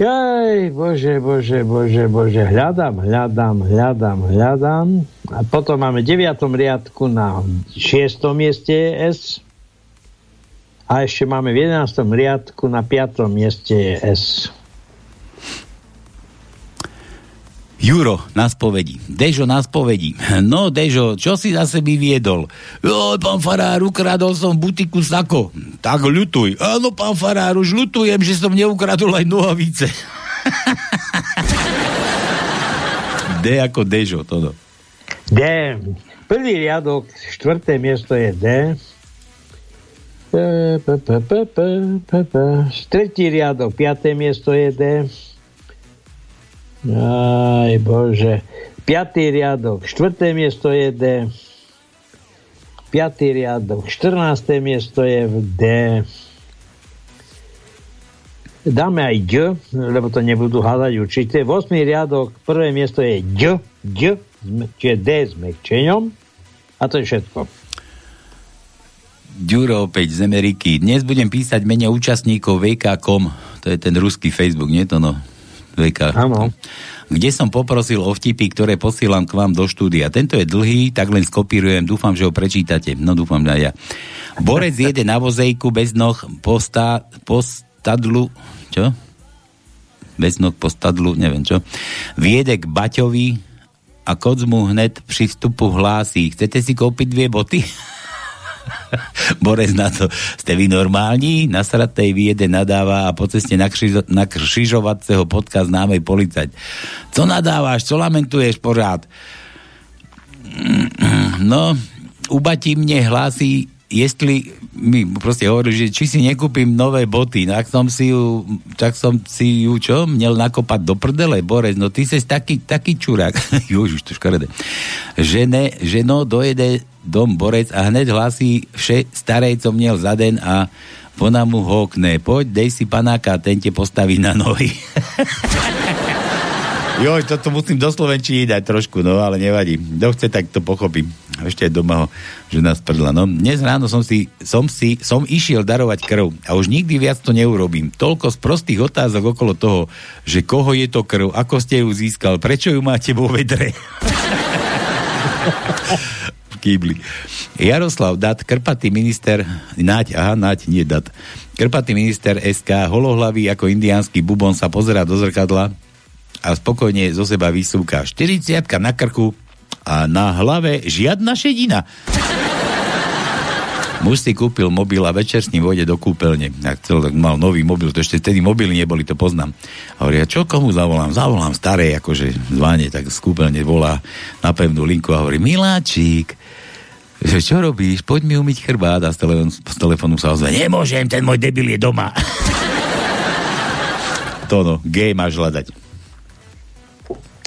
Jaj, bože, bože, bože, bože, hľadám, hľadám, hľadám, hľadám. A potom máme v 9. riadku na 6. mieste je S. A ešte máme v 11. riadku na 5. mieste je S.
Juro na spovedi. Dežo na spovedi. No, Dežo, čo si zase vyviedol? Jo, pán Farár, ukradol som butiku sako. Tak ľutuj. Áno, pán Farár, už ľutujem, že som neukradol aj nohavice. D ako Dežo, toto.
D. Prvý riadok, štvrté miesto je D. Tretí riadok, piaté miesto je D. Aj bože. Piatý riadok, štvrté miesto je D. Piatý riadok, 14. miesto je v D. Dáme aj D, lebo to nebudú hľadať určite. 8. riadok, prvé miesto je D, D, čiže D s mekčeňom. A to je všetko.
Ďuro opäť z Ameriky. Dnes budem písať mene účastníkov VK.com. To je ten ruský Facebook, nie to no? VK.
Áno.
Kde som poprosil o vtipy, ktoré posielam k vám do štúdia. Tento je dlhý, tak len skopírujem. Dúfam, že ho prečítate. No dúfam, že ja. Borec jede na vozejku bez noh po, stá, po stadlu. Čo? Bez noh po stadlu, neviem čo. Viede k Baťovi a koc mu hned pri vstupu hlási. Chcete si kúpiť dve boty? Borec na to, ste vy normálni? Na sratej vyjede nadáva a po ceste na, křižo, na křižovaceho potka známej policať. Co nadávaš, co lamentuješ pořád? No, u Bati mne hlási jestli mi proste hovoril, že či si nekúpim nové boty, no ak som si ju, tak som si ju čo, měl nakopať do prdele, Borec, no ty si taký, taký čurák, už to škaredé, že, ne, že no dojede dom Borec a hneď hlasí vše starej, co měl za den a ona mu hokne, poď, dej si panáka, ten te postaví na nohy. Joj, toto musím do Slovenčiny dať trošku, no ale nevadí. Kto chce, tak to pochopím. Ešte aj doma ho žena sprdla. No, dnes ráno som si, som si, som išiel darovať krv a už nikdy viac to neurobím. Toľko z prostých otázok okolo toho, že koho je to krv, ako ste ju získal, prečo ju máte vo vedre. Kýbli. Jaroslav Dat, krpatý minister, Naď, aha, Naď, nie Dat. Krpatý minister SK, holohlavý ako indiánsky bubon sa pozera do zrkadla a spokojne zo seba vysúka 40 na krku a na hlave žiadna šedina. Muž si kúpil mobil a večer s ním vojde do kúpeľne. Ja chcel, tak mal nový mobil, to ešte vtedy mobily neboli, to poznám. A hovorí, a čo komu zavolám? Zavolám staré, akože zváne, tak z kúpeľne volá na pevnú linku a hovorí, miláčik, že čo robíš? Poď mi umyť chrbát a z, telefónu, z telefónu sa ozve, nemôžem, ten môj debil je doma. to no, gej máš hľadať.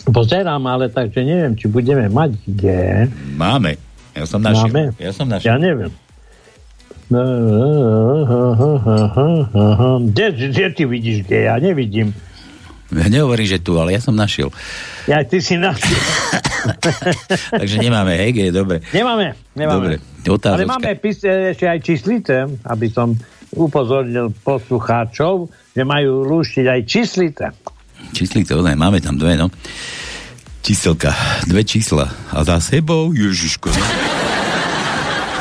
Pozerám, ale takže neviem, či budeme mať kde.
Máme. Ja som našiel.
Máme?
Ja som našiel.
Ja neviem. Kde, kde ty vidíš, kde? Ja nevidím.
Ja nehovorím, že tu, ale ja som našiel.
Ja, ty si našiel.
Takže nemáme, hej, je dobre.
Nemáme, nemáme.
Dobre, otázočka.
Ale máme pís- ešte aj číslice, aby som upozornil poslucháčov, že majú lúštiť aj číslice.
Číslice, ozaj, máme tam dve, no. Číselka, dve čísla. A za sebou, Ježiško. No.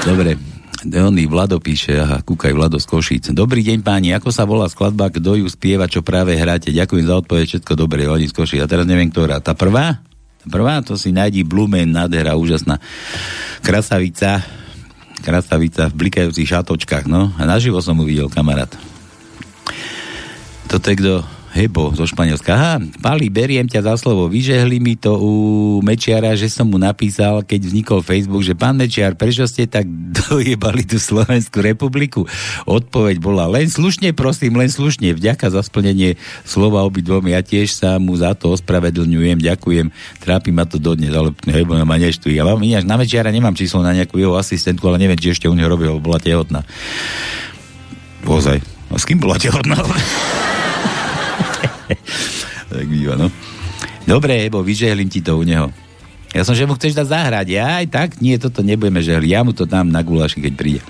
Dobre, Oný Vlado píše, aha, kúkaj Vlado z Košíc. Dobrý deň páni, ako sa volá skladba, kto ju spieva, čo práve hráte? Ďakujem za odpoveď, všetko dobre, oni z Košíc. A teraz neviem, ktorá. Tá prvá? Tá prvá, to si nájdi Blumen, nádhera, úžasná. Krasavica, krasavica v blikajúcich šatočkách, no. A naživo som ju videl, kamarát. Toto je kto? Hebo zo Španielska. Aha, Pali, beriem ťa za slovo. Vyžehli mi to u Mečiara, že som mu napísal, keď vznikol Facebook, že pán Mečiar, prečo ste tak dojebali tú Slovenskú republiku? Odpoveď bola len slušne, prosím, len slušne. Vďaka za splnenie slova obidvom. Ja tiež sa mu za to ospravedlňujem, ďakujem. Trápi ma to dodnes, ale Hebo ma neštví. Ja mám ináč na Mečiara nemám číslo na nejakú jeho asistentku, ale neviem, či ešte u neho robil, bola tehotná. Ozaj. A s kým bola tehotná? tak býva, no. Dobre, Ebo, vyžehlím ti to u neho. Ja som, že mu chceš dať zahrať. Ja aj tak, nie, toto nebudeme žehliť. Ja mu to dám na guláši, keď príde.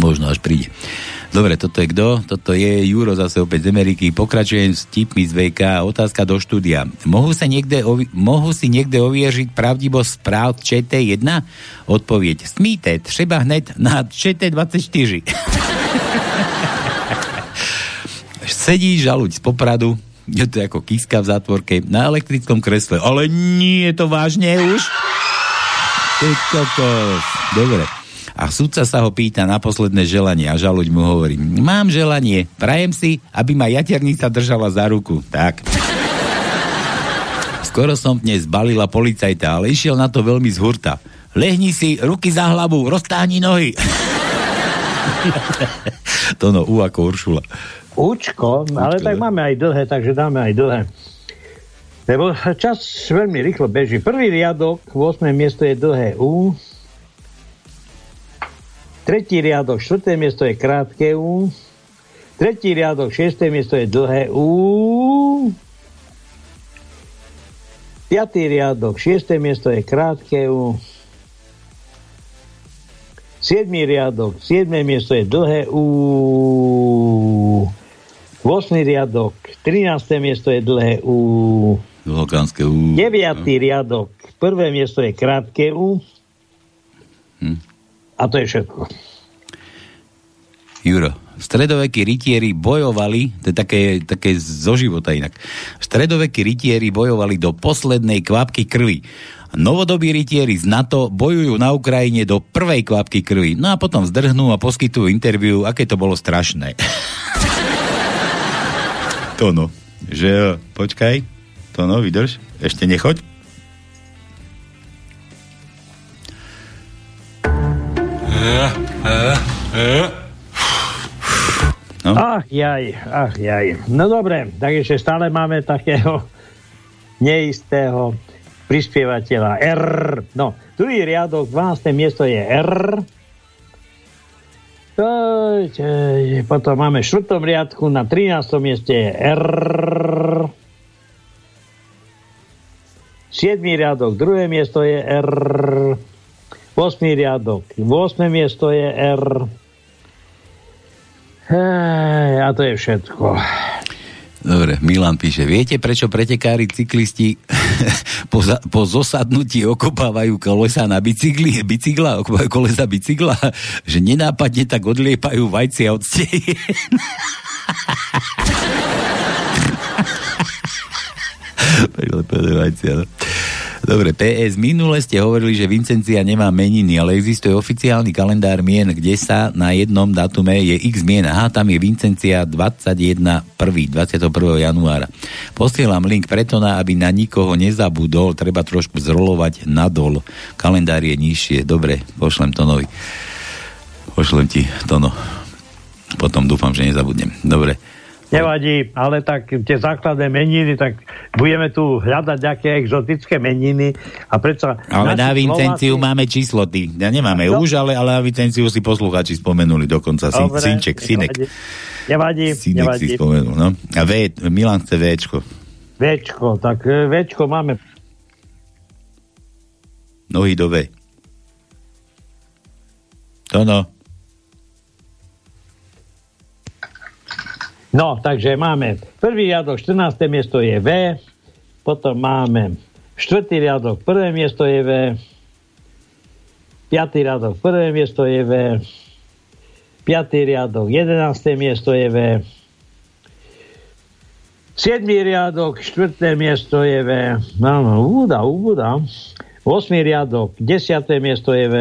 Možno až príde. Dobre, toto je kto? Toto je Juro zase opäť z Ameriky. Pokračujem s tipmi z VK. Otázka do štúdia. Mohu, sa niekde ovi- mohu si niekde oviežiť pravdivosť správ ČT1? Odpoveď. Smíte, třeba hned na ČT24. Sedí žaluť z popradu, je to ako kíska v zátvorke, na elektrickom kresle, ale nie je to vážne už? Ty kokos. Dobre. A sudca sa ho pýta na posledné želanie a žaluť mu hovorí, mám želanie, prajem si, aby ma jaternica držala za ruku. Tak. Skoro som dnes balila policajta, ale išiel na to veľmi z hurta. Lehni si, ruky za hlavu, roztáhni nohy. to no, U ako Uršula.
Učko, ale
Učko,
tak
ne?
máme aj dlhé, takže dáme aj dlhé. Lebo čas veľmi rýchlo beží. Prvý riadok, 8. miesto je dlhé U. Tretí riadok, 4. miesto je krátke U. Tretí riadok, 6. miesto je dlhé U. Piatý riadok, 6. miesto je krátke U. 7. riadok, 7. miesto je dlhé U. 8. riadok, 13. miesto je dlhé U.
Dlhokánske U.
9. riadok, prvé miesto je krátke U.
Hm.
A to je všetko.
Juro, stredovekí rytieri bojovali, to je také, také zo života inak, stredovekí rytieri bojovali do poslednej kvapky krvi. Novodobí rytieri z NATO bojujú na Ukrajine do prvej kvapky krvi. No a potom zdrhnú a poskytujú interviu, aké to bolo strašné. to no. Že jo, počkaj. To no, vydrž. Ešte nechoď. No.
Ach jaj, ach jaj. No dobre, tak ešte stále máme takého neistého prispievateľa R. No, druhý riadok, 12. miesto je R. Potom máme v štvrtom riadku, na 13. mieste je R. 7. riadok, druhé miesto je R. 8. riadok, 8. miesto je R. Hej, a to je všetko.
Dobre, Milan píše, viete, prečo pretekári cyklisti po, za, po zosadnutí okopávajú kolesa na bicykli, bicykla, okopávajú kolesa bicykla, že nenápadne tak odliepajú vajcia od stien. Prilepené vajcia, no. Dobre, PS, minule ste hovorili, že Vincencia nemá meniny, ale existuje oficiálny kalendár mien, kde sa na jednom datume je x mien. Aha, tam je Vincencia 21. 1. 21. januára. Posielam link preto, na, aby na nikoho nezabudol, treba trošku zrolovať nadol. Kalendár je nižšie. Dobre, pošlem to nový. Pošlem ti to no. Potom dúfam, že nezabudnem. Dobre.
Nevadí, ale tak tie základné meniny, tak budeme tu hľadať nejaké exotické meniny a predsa...
Ale na Vincenciu Slováci... máme číslo, ty. Ja nemáme no. už, ale, ale na Vincenciu si poslucháči spomenuli dokonca. Dobre, Synček, synek.
Nevadí,
synek
nevadí.
si spomenul, no. A v, Milan chce Včko.
Včko, tak e, Včko máme...
Nohy do V. To no.
No, takže máme prvý riadok, 14. miesto je V, potom máme štvrtý riadok, prvé miesto je V, piatý riadok, prvé miesto je V, piatý riadok, 11. miesto je V, 7. riadok, 4. miesto je V, no, no, úda, úda, 8. riadok, 10. miesto je V,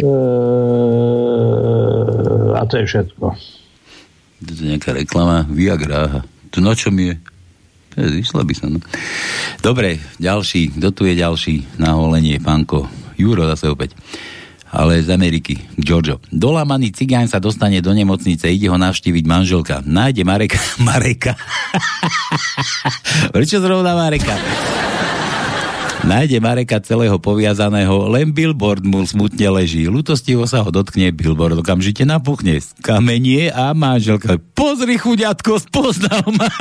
e, a to je všetko.
To nejaká reklama Viagra. To na čom je? Vyšla by som. No. Dobre, ďalší. Kto tu je ďalší na holenie? Pánko. Juro zase opäť. Ale z Ameriky. Giorgio. Dolamaný cigán sa dostane do nemocnice, ide ho navštíviť manželka. Nájde Mareka. Mareka. Prečo zrovna Mareka? Nájde Mareka celého poviazaného, len billboard mu smutne leží. Lutostivo sa ho dotkne, billboard okamžite napuchne. Kamenie a manželka. Pozri, chuďatko, spoznal ma.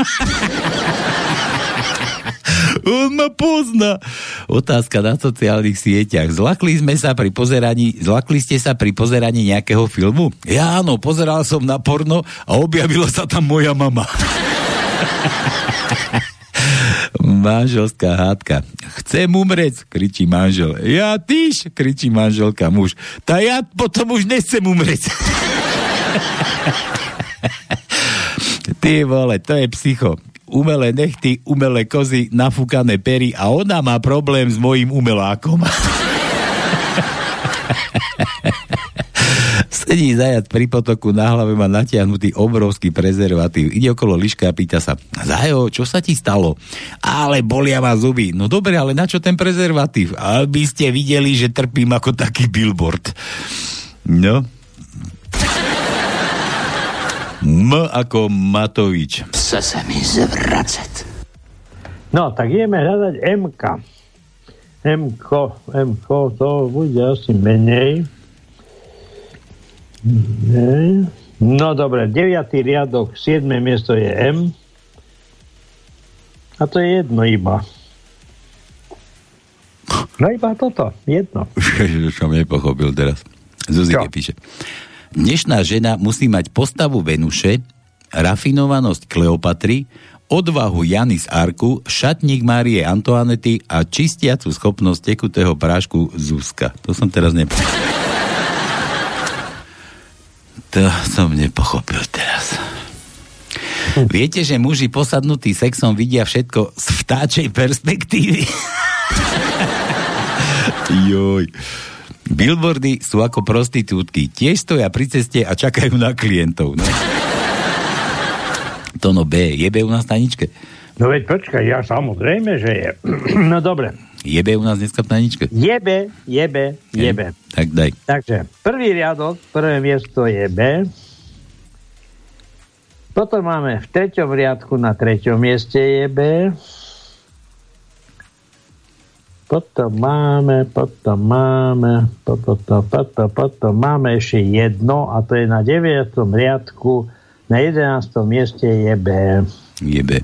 On ma pozná. Otázka na sociálnych sieťach. Zlakli sme sa pri pozeraní, zlakli ste sa pri pozeraní nejakého filmu? Ja áno, pozeral som na porno a objavila sa tam moja mama. Manželská hádka. Chcem umrieť, kričí manžel. Ja tyš, kričí manželka muž. Tá ja potom už nechcem umrieť. Ty vole, to je psycho. Umelé nechty, umelé kozy, nafúkané pery a ona má problém s mojím umelákom. Sedí zajac pri potoku, na hlave má natiahnutý obrovský prezervatív. Ide okolo liška a pýta sa, Zajo, čo sa ti stalo? Ale bolia ma zuby. No dobre, ale na čo ten prezervatív? Aby ste videli, že trpím ako taký billboard. No. M ako Matovič.
Chce sa mi zvracet.
No, tak ideme hľadať MK. MK, MK, to bude asi menej. No dobre, 9. riadok, 7. miesto je M. A to je jedno iba. No iba toto, jedno.
Už som nepochopil teraz. Zuzike píše. Dnešná žena musí mať postavu Venuše, rafinovanosť Kleopatry, odvahu Jany z Arku, šatník Márie Antoanety a čistiacu schopnosť tekutého prášku Zuzka. To som teraz nepochopil. To som nepochopil teraz. Viete, že muži posadnutí sexom vidia všetko z vtáčej perspektívy? Joj. Billboardy sú ako prostitútky. Tiež stoja pri ceste a čakajú na klientov. No. Tono B. Je B u nás staničke?
No veď počkaj, ja samozrejme, že je. No dobre.
Jebe u nás dneska v tajničke?
Jebe, jebe, jebe.
Tak daj.
Takže prvý riadok, prvé miesto je B. Potom máme v treťom riadku na treťom mieste je B. Potom máme, potom máme, potom, potom, potom, potom máme ešte jedno a to je na 9. riadku, na 11. mieste je B.
Jebe.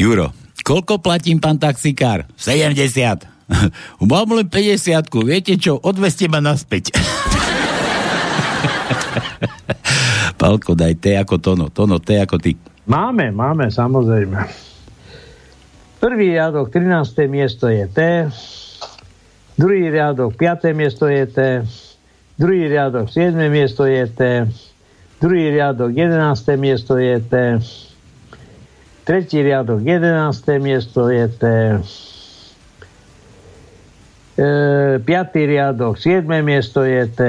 Juro, koľko platím, pán taxikár? 70. Mám len 50. Viete čo? Odveste ma naspäť. Palko, daj T ako Tono. Tono, T ako ty.
Máme, máme, samozrejme. Prvý riadok, 13. miesto je T. Druhý riadok, 5. miesto je T. Druhý riadok, 7. miesto je T. Druhý riadok, 11. miesto je T. Tretí riadok, 11. miesto je T. E, piatý riadok, 7. miesto je T.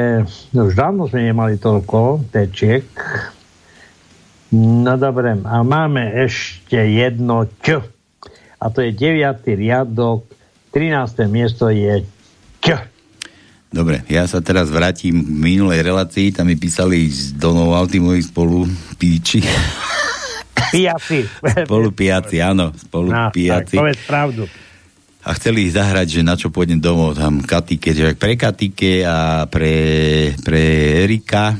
No už dávno sme nemali toľko Tčiek. No dobre, a máme ešte jedno Č. A to je 9. riadok, 13. miesto je Č.
Dobre, ja sa teraz vrátim k minulej relácii, tam mi písali z Donov Alty moji spolu píči.
Pijaci.
spolu pijaci, áno, spolu
No, tak, povedz pravdu.
A chceli zahrať, že na čo pôjdem domov, tam Katike, že pre Katike a pre, pre Erika.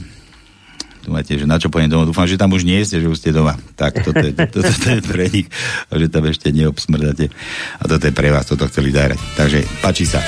Tu máte, že na čo pôjdem domov. Dúfam, že tam už nie ste, že už ste doma. Tak, toto je, toto, toto je pre nich, a že tam ešte neobsmrdáte. A toto je pre vás, toto chceli zahrať. Takže, páči sa.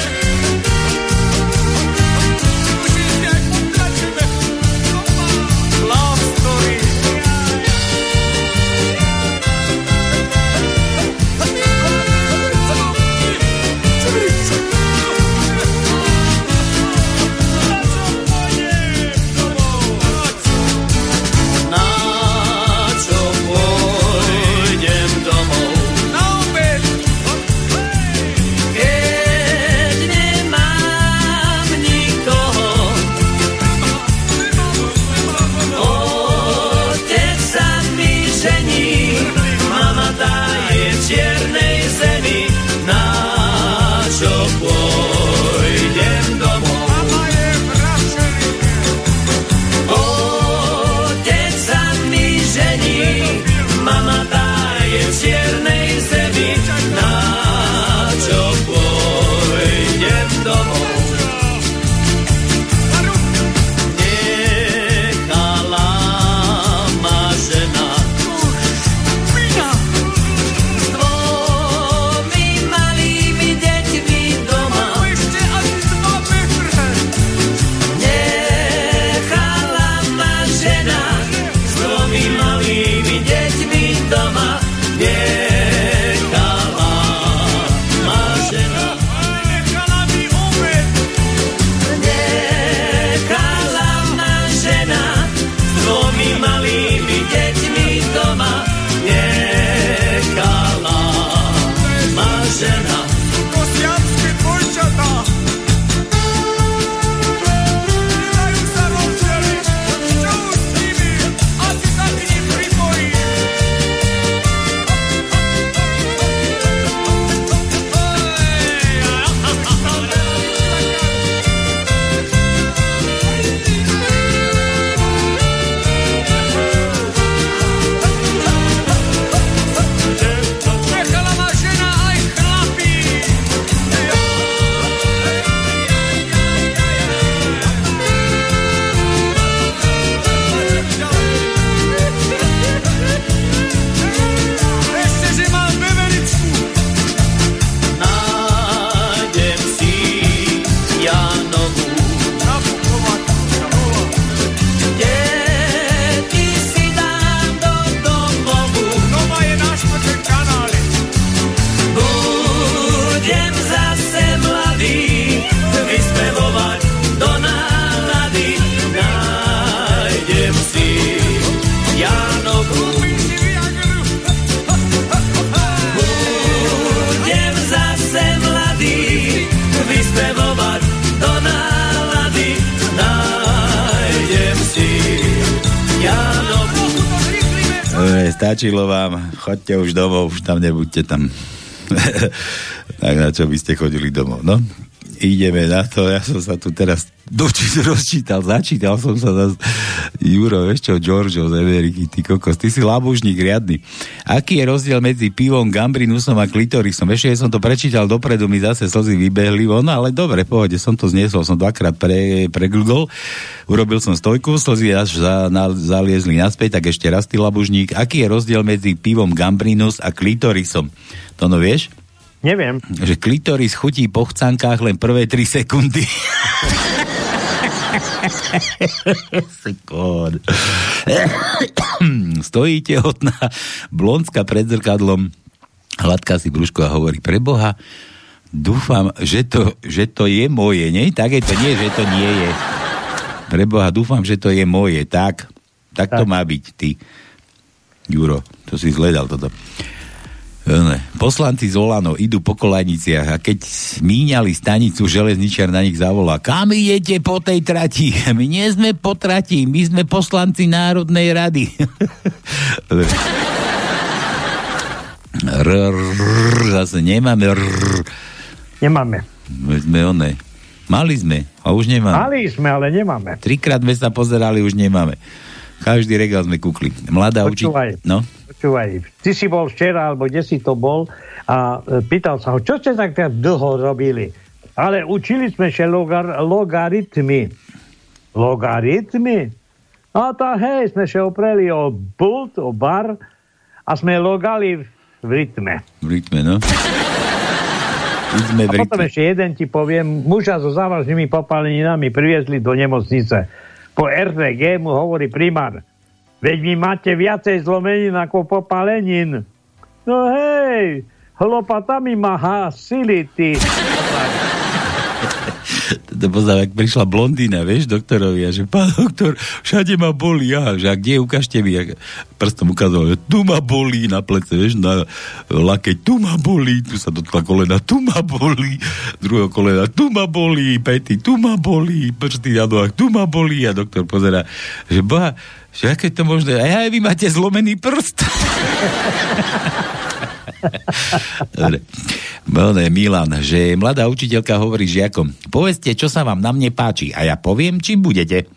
stačilo vám, chodte už domov, už tam nebuďte tam.
tak na čo by ste chodili domov, no? ideme na to. Ja som sa tu teraz dočiť rozčítal, začítal som sa na Juro, vieš čo, Giorgio z Ameriky, ty kokos, ty si labužník riadny. Aký je rozdiel medzi pivom, gambrinusom a klitorisom? Ešte som to prečítal dopredu, mi zase slzy vybehli von, ale dobre, pohode, som to zniesol, som dvakrát pre, pregudol, urobil som stojku, slzy až za, na, zaliezli naspäť, tak ešte raz ty labužník. Aký je rozdiel medzi pivom gambrinus a klitorisom? To no vieš?
Neviem.
Že klitoris chutí po chcankách len prvé 3 sekundy. tam stojí tehotná, blondská pred zrkadlom, hladká si brúško a hovorí pre Boha, dúfam, že to, že to je moje, nie? Tak je to nie, že to nie je. Pre Boha, dúfam, že to je moje, tak. Tak, tak. to má byť, ty. Juro, to si zledal toto. E, poslanci z Olano idú po kolajniciach a keď míňali stanicu, železničiar na nich zavolá. Kam idete po tej trati? My nie sme po trati, my sme poslanci Národnej rady. Zase nemáme.
Nemáme.
My sme one. Mali sme a už nemáme.
Mali sme, ale nemáme.
Trikrát sme sa pozerali, už nemáme. Každý regál sme kukli. Mladá
učiteľka... No? počúvaj, ty si bol včera, alebo kde si to bol a e, pýtal sa ho, čo ste tak dlho robili? Ale učili sme sa logar- logaritmy. Logaritmy? No tá hej, sme sa opreli o pult, o bar a sme logali v, v rytme.
V rytme, no.
Rytme, a potom ešte jeden ti poviem, muža so závažnými popáleninami priviezli do nemocnice. Po RTG mu hovorí primár, Veď vy máte viacej zlomenín ako popalenín. No hej, hlopatami ma hásili ty.
to poznám, ak prišla blondína, vieš, doktorovi, a že pán doktor, všade ma boli, ja, že a kde, ukážte mi, ja prstom ukazoval, že tu ma bolí na plece, vieš, na lakeť, tu ma bolí, tu sa dotkla kolena, tu ma bolí, druhého kolena, tu ma bolí, pety, tu ma bolí, prsty na nohách, tu ma bolí, a doktor pozera, že ba, že aké to možné? A aj vy máte zlomený prst. Dobre. Mone, Milan, že mladá učiteľka hovorí žiakom, povedzte, čo sa vám na mne páči a ja poviem, čím budete.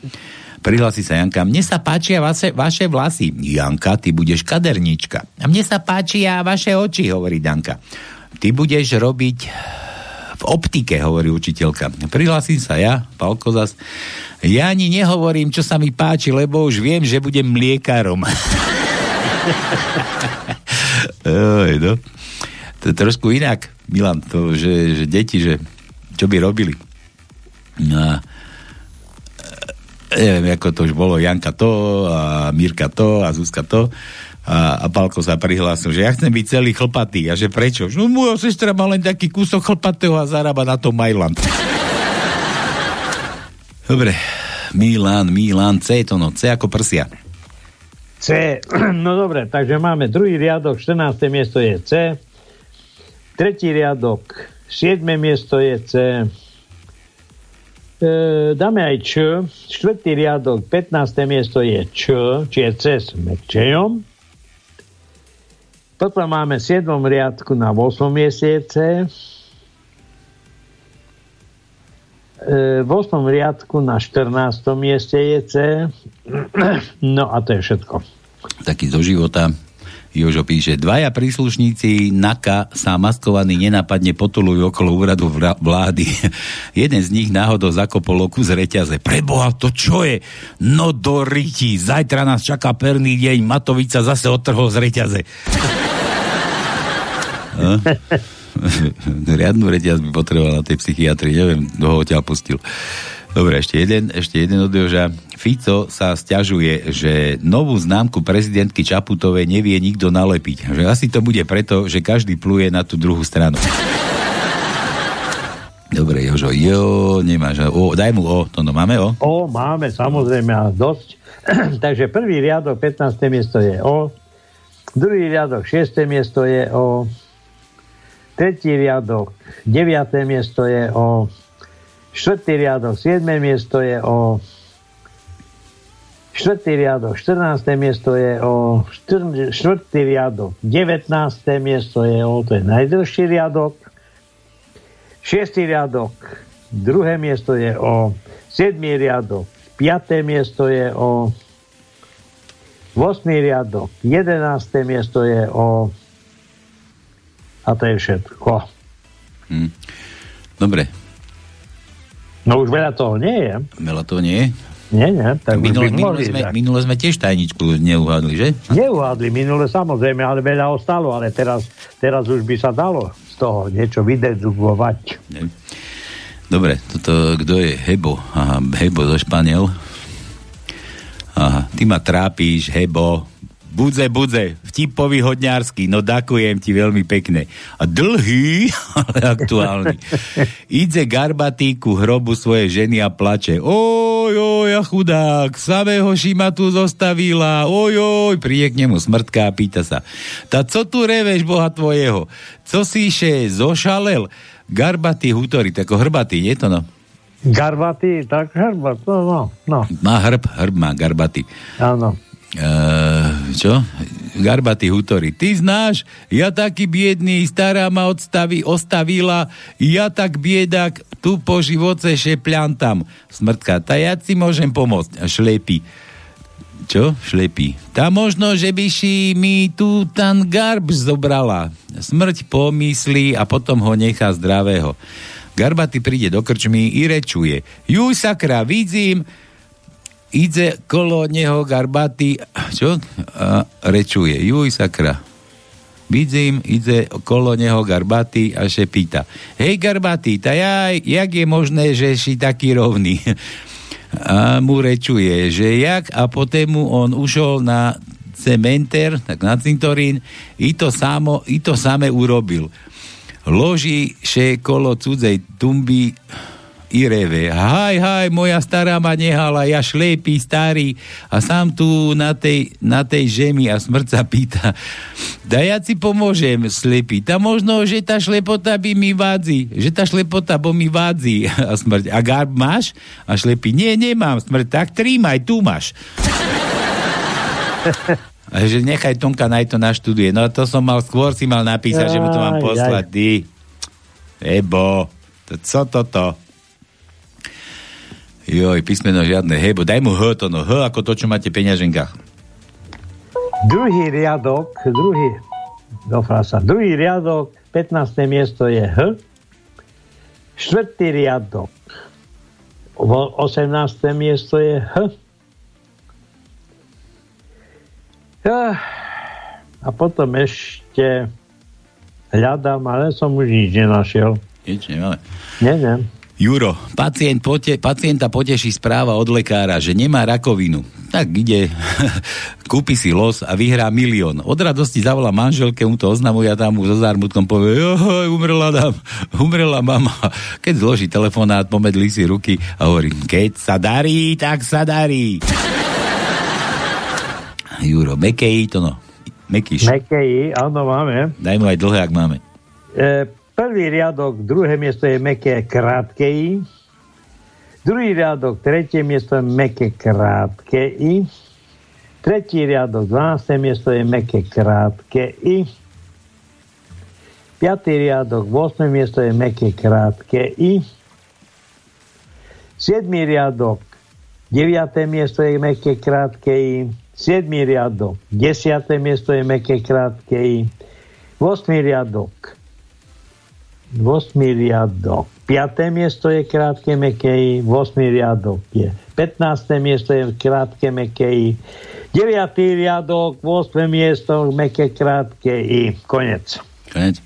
Prihlási sa Janka. Mne sa páčia vaše, vaše vlasy. Janka, ty budeš kaderníčka. A mne sa páčia vaše oči, hovorí Danka. Ty budeš robiť v optike, hovorí učiteľka. Prihlasím sa ja, Palko zas. Ja ani nehovorím, čo sa mi páči, lebo už viem, že budem mliekarom. Oj, no. To je trošku inak, Milan, to, že, že deti, že čo by robili. No e, neviem, ako to už bolo, Janka to a Mirka to a Zuzka to a, a Palko sa prihlásil, že ja chcem byť celý chlpatý. A že prečo? No moja sestra má len taký kúsok chlpatého a zarába na to Majland. Dobre. Milan, Milan, C to no. C ako prsia.
C. No dobre, takže máme druhý riadok, 14. miesto je C. Tretí riadok, 7. miesto je C. E, dáme aj Č. Štvrtý riadok, 15. miesto je Č, čiže C s mekčejom. Potom máme 7. riadku na 8 mesiace. E, v 8. riadku na 14. mieste je C. No a to je všetko.
Taký do života. Jožo píše, dvaja príslušníci NAKA sa maskovaní nenápadne potulujú okolo úradu vlády. Jeden z nich náhodou zakopol oku z reťaze. Preboha, to čo je? No do ryti, zajtra nás čaká perný deň, matovica zase otrhol z reťaze. Hm? Riadnu reťaz by potrebovala tej psychiatrii, neviem, kto ho odtiaľ pustil. Dobre, ešte jeden, ešte jeden od Joža. Fico sa stiažuje, že novú známku prezidentky Čaputovej nevie nikto nalepiť. Že asi to bude preto, že každý pluje na tú druhú stranu. Dobre, Jožo, jo, nemáš. O, daj mu O, to no, máme O?
O, máme, samozrejme, a dosť. Takže prvý riadok, 15. miesto je O, druhý riadok, 6. miesto je O, tretí riadok, 9. miesto je O, Štvrtý riadok, siedme miesto je o štvrtý riadok, 14. miesto je o štvrtý riadok, 19. miesto je o, to je najdlhší riadok, 6. riadok, druhé miesto je o 7. riadok, piaté miesto je o 8. riadok, 11. miesto je o a to je všetko.
Hm. Dobre,
No už veľa toho nie je.
veľa to nie je.
Nie, nie. Tak
Minule, minule,
mohli
sme,
tak.
minule sme tiež tajničku neuhádli, že?
Neuhádli minule samozrejme, ale veľa ostalo, ale teraz, teraz už by sa dalo z toho niečo vydedukovať.
Dobre, toto, kto je Hebo? Aha, Hebo zo Španiel. Aha, ty ma trápíš, Hebo. Budze, budze, vtipový hodňársky, no dakujem ti veľmi pekne. A dlhý, ale aktuálny. Ide garbatý ku hrobu svojej ženy a plače. Oj, oj, a chudák, samého šima tu zostavila. Oj, oj, príde k nemu smrtka a pýta sa. Ta co tu reveš, boha tvojeho? Co si še zošalel? Garbatý hútory, tako hrbatý, je to no?
Garbatý, tak herbat, no, no, no,
Má hrb, hrb má garbatý.
áno.
Uh, čo? Garbatý hutory. Ty znáš, ja taký biedný, stará ma odstaví, ostavila, ja tak biedak, tu po živoce šepľam tam. Smrtka, ta ja si môžem pomôcť. A šlepí. Čo? Šlepí. Tá možno, že by si mi tu ten garb zobrala. Smrť pomyslí a potom ho nechá zdravého. Garbaty príde do krčmy i. Juj sakra, vidím, ide kolo neho garbaty, čo? A rečuje, juj sakra. Vidím, ide kolo neho garbaty a še pýta. Hej garbaty, ta ja, jak je možné, že si taký rovný? A mu rečuje, že jak a potom mu on ušol na cementer, tak na cintorín, i to, samo, i to same urobil. Loží še kolo cudzej tumby i reve. Haj, haj, moja stará ma nehala, ja šlepý starý a sám tu na tej, na tej žemi a smrť sa pýta, da ja si pomôžem slepý, ta možno, že tá šlepota by mi vádzi, že tá šlepota bo mi vádzi a smrť. A garb máš? A šlepý, nie, nemám smrť, tak trímaj, tu máš. A že nechaj Tonka naj to naštuduje. No to som mal, skôr si mal napísať, že mu to mám
Aj,
poslať.
aj.
Ty. Ebo, to, co toto? Joj, písmeno žiadne. Hebo, daj mu H to, no H ako to, čo máte v peňaženkách.
Druhý riadok, druhý, do frasa, druhý riadok, 15. miesto je H. Štvrtý riadok, vo- 18. miesto je H. Ah, A potom ešte hľadám, ale som už nič nenašiel.
Nič nemáme.
Nie.
Juro, pacient pote, pacienta poteší správa od lekára, že nemá rakovinu. Tak ide, kúpi si los a vyhrá milión. Od radosti zavolá manželke, mu to oznamuje a tam mu so zármutkom povie, joj, umrela nám, umrela mama. Keď zloží telefonát, pomedlí si ruky a hovorí, keď sa darí, tak sa darí. Juro, mekej to no. Mekýš.
Mekej, áno, máme.
Daj mu aj dlhé, ak máme.
E, prvý riadok, druhé miesto je meké krátke I. Druhý riadok, tretie miesto je meké krátke I. Tretí riadok, 12. miesto je meké krátke I. Piatý riadok, 8. miesto je meké krátke I. Siedmý riadok, 9. miesto je meké krátke I. 7. riadok, 10. miesto je meké krátke I. 8. riadok, 8. riadok. 5. miesto je krátke mekej, 8. riadok je 15. miesto je krátke mekej, 9. riadok, 8. miesto meké krátke i konec.
Konec.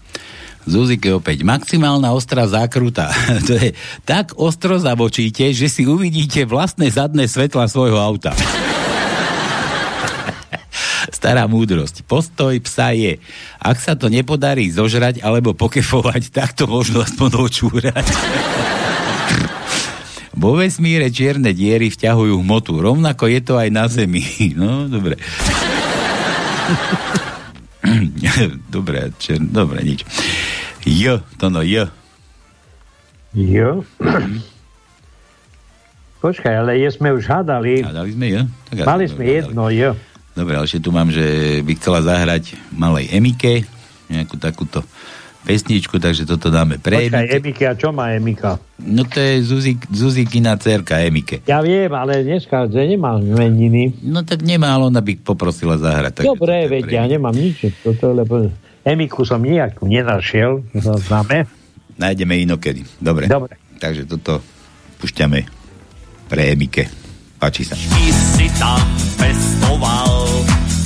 Zuzike opäť. Maximálna ostrá zákruta. to je tak ostro zabočíte, že si uvidíte vlastné zadné svetla svojho auta. Stará múdrosť. Postoj psa je, ak sa to nepodarí zožrať alebo pokefovať, tak to možno aspoň očúrať. Vo vesmíre čierne diery vťahujú hmotu. Rovnako je to aj na Zemi. No, dobre. dobre, čier... dobre, nič. J, to no, J.
Jo. Počkaj, ale je sme už hádali.
Hádali sme? Tak ja
Mali sme
hádali.
jedno, jo.
Dobre, ale ešte tu mám, že by chcela zahrať malej Emike, nejakú takúto pesničku, takže toto dáme pre
Počkaj,
Emike.
Emika, a čo má Emika?
No to je Zuzik, Zuzikina dcerka Emike.
Ja viem, ale dneska že nemám meniny.
No tak nemá, ale ona by poprosila zahrať.
Dobre, veď ja nemám nič. Toto, lebo Emiku som nijak nenašiel. Známe.
Nájdeme inokedy. Dobre.
Dobre.
Takže toto púšťame pre Emike. Páči sa.
Ty si tam pestoval.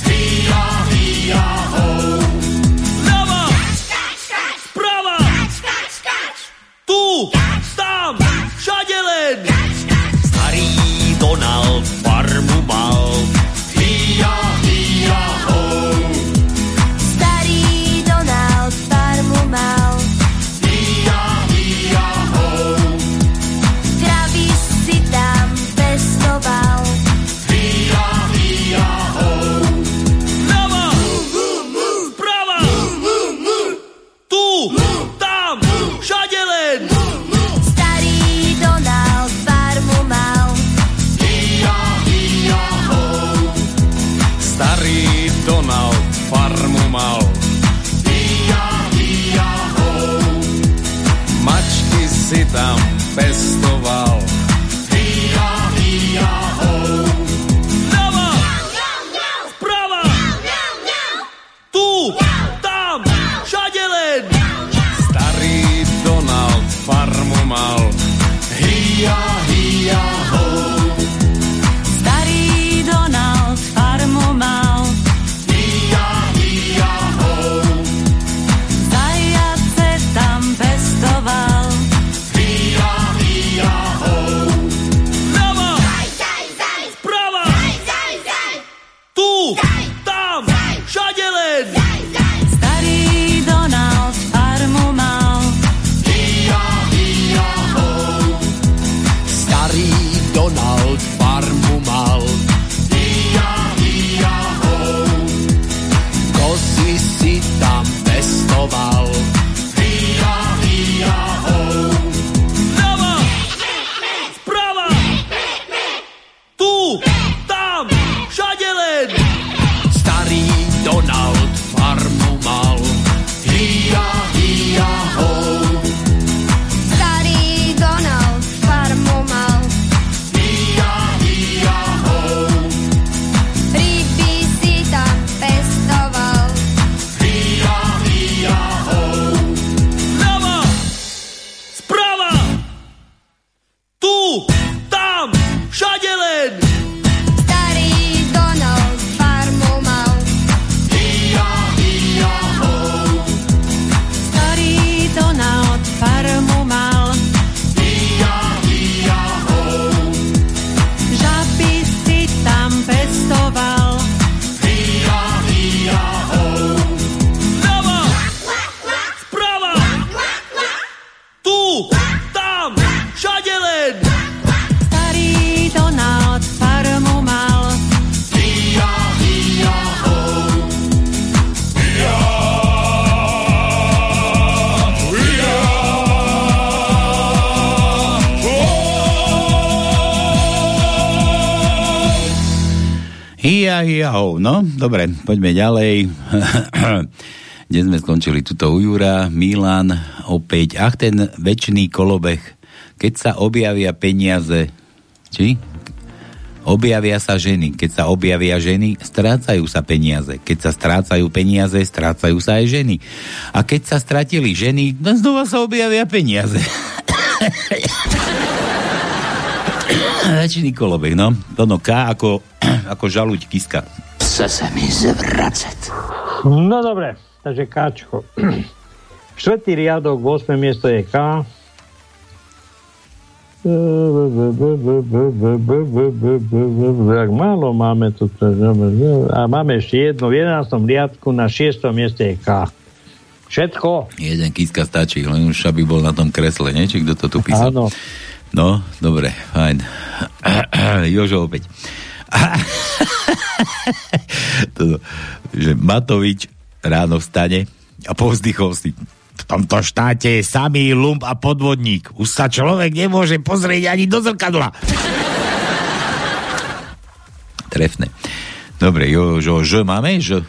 Hia, hia, ho. Ľava. Prava. Tu. Tam. Všade len. Starý Donald Ho.
No, dobre, poďme ďalej. Kde sme skončili tuto u Jura, Milan, opäť. Ach, ten väčší kolobeh. Keď sa objavia peniaze, či? Objavia sa ženy. Keď sa objavia ženy, strácajú sa peniaze. Keď sa strácajú peniaze, strácajú sa aj ženy. A keď sa stratili ženy, no znova sa objavia peniaze. Väčší kolobeh, no. Ono K ako, ako žaluť kiska.
Chce se mi zvracet.
No dobre, takže Káčko. Štvrtý riadok, 8. miesto je K. Tak málo máme tu. A máme ešte jedno. V 11. riadku na 6. mieste je K. Všetko?
Jeden kiska stačí, len už aby bol na tom kresle, nie? Či kto to tu písal?
Áno.
No, dobre, fajn. Jožo opäť. Toto, že Matovič ráno vstane a povzdychol si v tomto štáte je samý lump a podvodník. Už sa človek nemôže pozrieť ani do zrkadla. Trefné. Dobre, jo, jo, že máme? Že?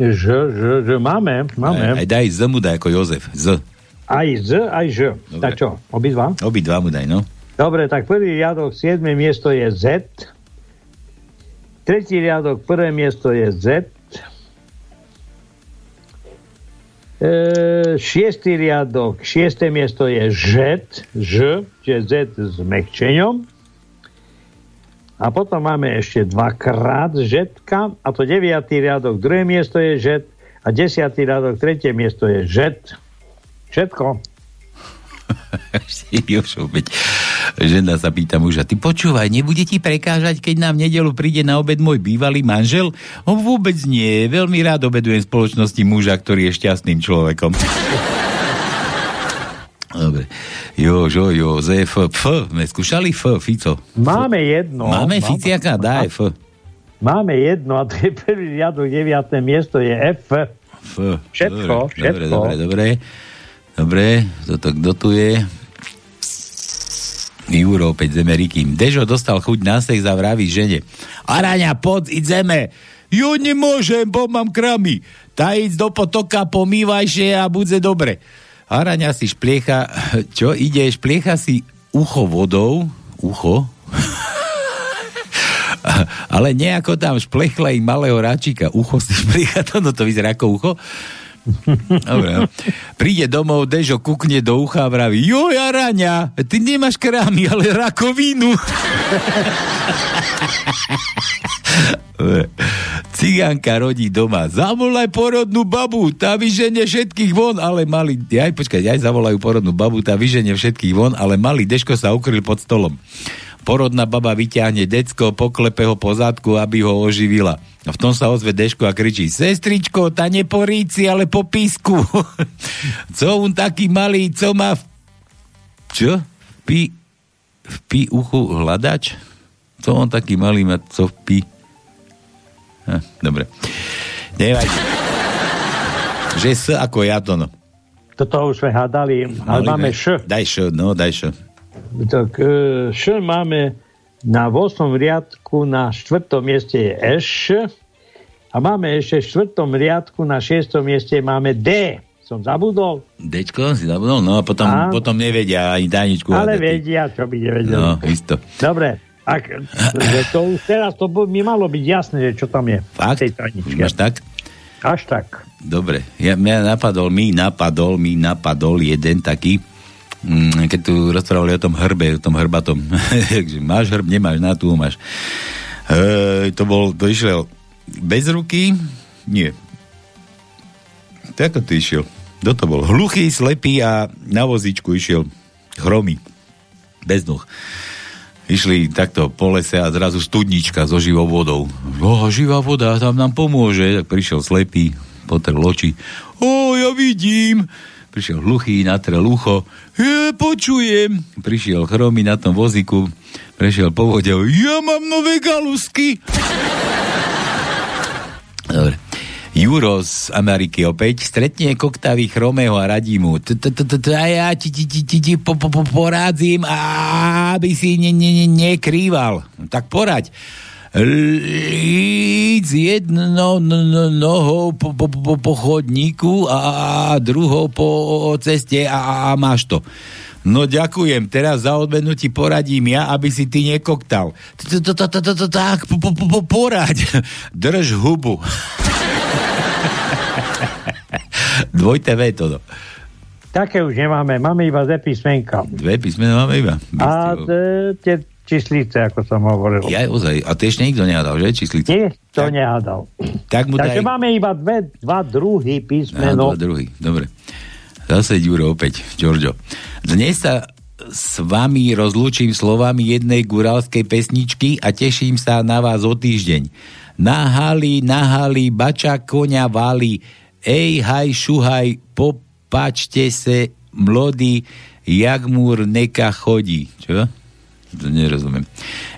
Že, že, že máme, máme.
Aj, aj daj Z mu daj ako Jozef. Z.
Aj z, aj ž.
Dobre.
Tak čo, obidva?
Obidva mu daj, no.
Dobre, tak prvý riadok, 7. miesto je Z. Tretí riadok, prvé miesto je Z. E, šiestý riadok, šiesté miesto je Ž, Ž, čiže Z s mekčeňom. A potom máme ešte dvakrát žetka a to deviatý riadok, druhé miesto je žet a desiatý riadok, tretie miesto je žet. Všetko.
Veď žena sa pýta muža, ty počúvaj, nebude ti prekážať, keď nám v nedelu príde na obed môj bývalý manžel? On vôbec nie, veľmi rád obedujem v spoločnosti muža, ktorý je šťastným človekom. Dobre. Jožo, Jozef, F, sme skúšali F, Fico.
Máme jedno.
Máme Ficiaka, daj F.
Máme jedno a to je prvý riadok, deviaté miesto je F.
F.
Všetko,
dobre,
všetko.
Dobre, dobre, dobre. Dobre, toto kto tu je? Juro, opäť z Ameriky. Dežo dostal chuť na sex a vraví žene. Araňa, poď, ideme. Jo, nemôžem, bo mám kramy. Tá ísť do potoka, pomývaj sa a bude dobre. Araňa si špliecha, čo ide, špliecha si ucho vodou, ucho, ale nejako tam šplechla im malého ráčika. Ucho si špliecha, to, no to vyzerá ako ucho. Dobre, no. Príde domov, Dežo kukne do ucha a vraví, jo, Araňa, ty nemáš krámy, ale rakovinu. Cigánka rodí doma. Zavolaj porodnú babu, tá vyženie všetkých von, ale malý... Aj počkaj, aj zavolajú porodnú babu, tá vyženie všetkých von, ale malý Deško sa ukryl pod stolom. Porodná baba vyťahne decko, poklepe ho po zadku, aby ho oživila. A v tom sa ozve Deško a kričí, sestričko, ta ne po ríci, ale po písku. co on taký malý, co má v... Čo? V pí... V pí uchu hľadač? Co on taký malý má, co v pí... Hm, dobre. Nevadí. Že S ako ja to, no.
Toto už sme hádali, ale
Mali
máme Š.
Daj Š, no, daj Š.
Tak e, Š máme na 8. riadku na 4. mieste je Š a máme ešte v 4. riadku na 6. mieste máme D. Som zabudol,
Dečko si zabudol? No a potom,
Á.
potom nevedia ani tajničku.
ale
hádať.
vedia, čo by nevedeli.
No, isto.
Dobre, ak, to už teraz to mi malo byť jasné, že čo tam je.
Fakt?
V tej tajničke.
máš tak?
Až tak.
Dobre. Ja, mňa napadol, mi napadol, mi napadol jeden taký, keď tu rozprávali o tom hrbe, o tom hrbatom. Máš hrb, nemáš, na tu máš. E, to bol, to išiel bez ruky? Nie. Tak ako to išiel? Kto to bol? Hluchý, slepý a na vozíčku išiel chromy. Bez noh. Išli takto po lese a zrazu studnička so živou vodou. O, živá voda, tam nám pomôže. Tak prišiel slepý, potrel oči. O, ja vidím. Prišiel hluchý, natrel ucho. Ja počujem. Prišiel chromy na tom vozíku. Prešiel po vode. Ja mám nové galusky. Dobre. Juro z Ameriky opäť stretne koktavý chromého a radí mu "T- t- t- t- a ja ti ti aby si ne- ne- ne- nekrýval. Tak poraď. Líc jednou nohou po, po, po, po chodníku a druhou po ceste a, a máš to. No ďakujem, teraz za odmenu ti poradím ja, aby si ty nekoktal. Tak, po- po- po- poraď. Drž hubu. Dvojte V to.
Také už nemáme, máme iba dve písmenka.
Dve písmena máme iba.
A tie číslice, ako som hovoril.
Ja ozaj, a to ešte nikto nehádal, že? Číslice.
Nie, to nehádal.
Tak mu
Takže
daj...
máme iba dve, dva druhy písmeno.
dva druhý, dobre. Zase Ďuro opäť, Giorgio. Dnes sa s vami rozlúčim slovami jednej guralskej pesničky a teším sa na vás o týždeň. Nahali, nahali, bača koňa vali, ej, haj, šuhaj, popačte se, mlodý, jak múr neka chodí. Čo? Nerozumiem.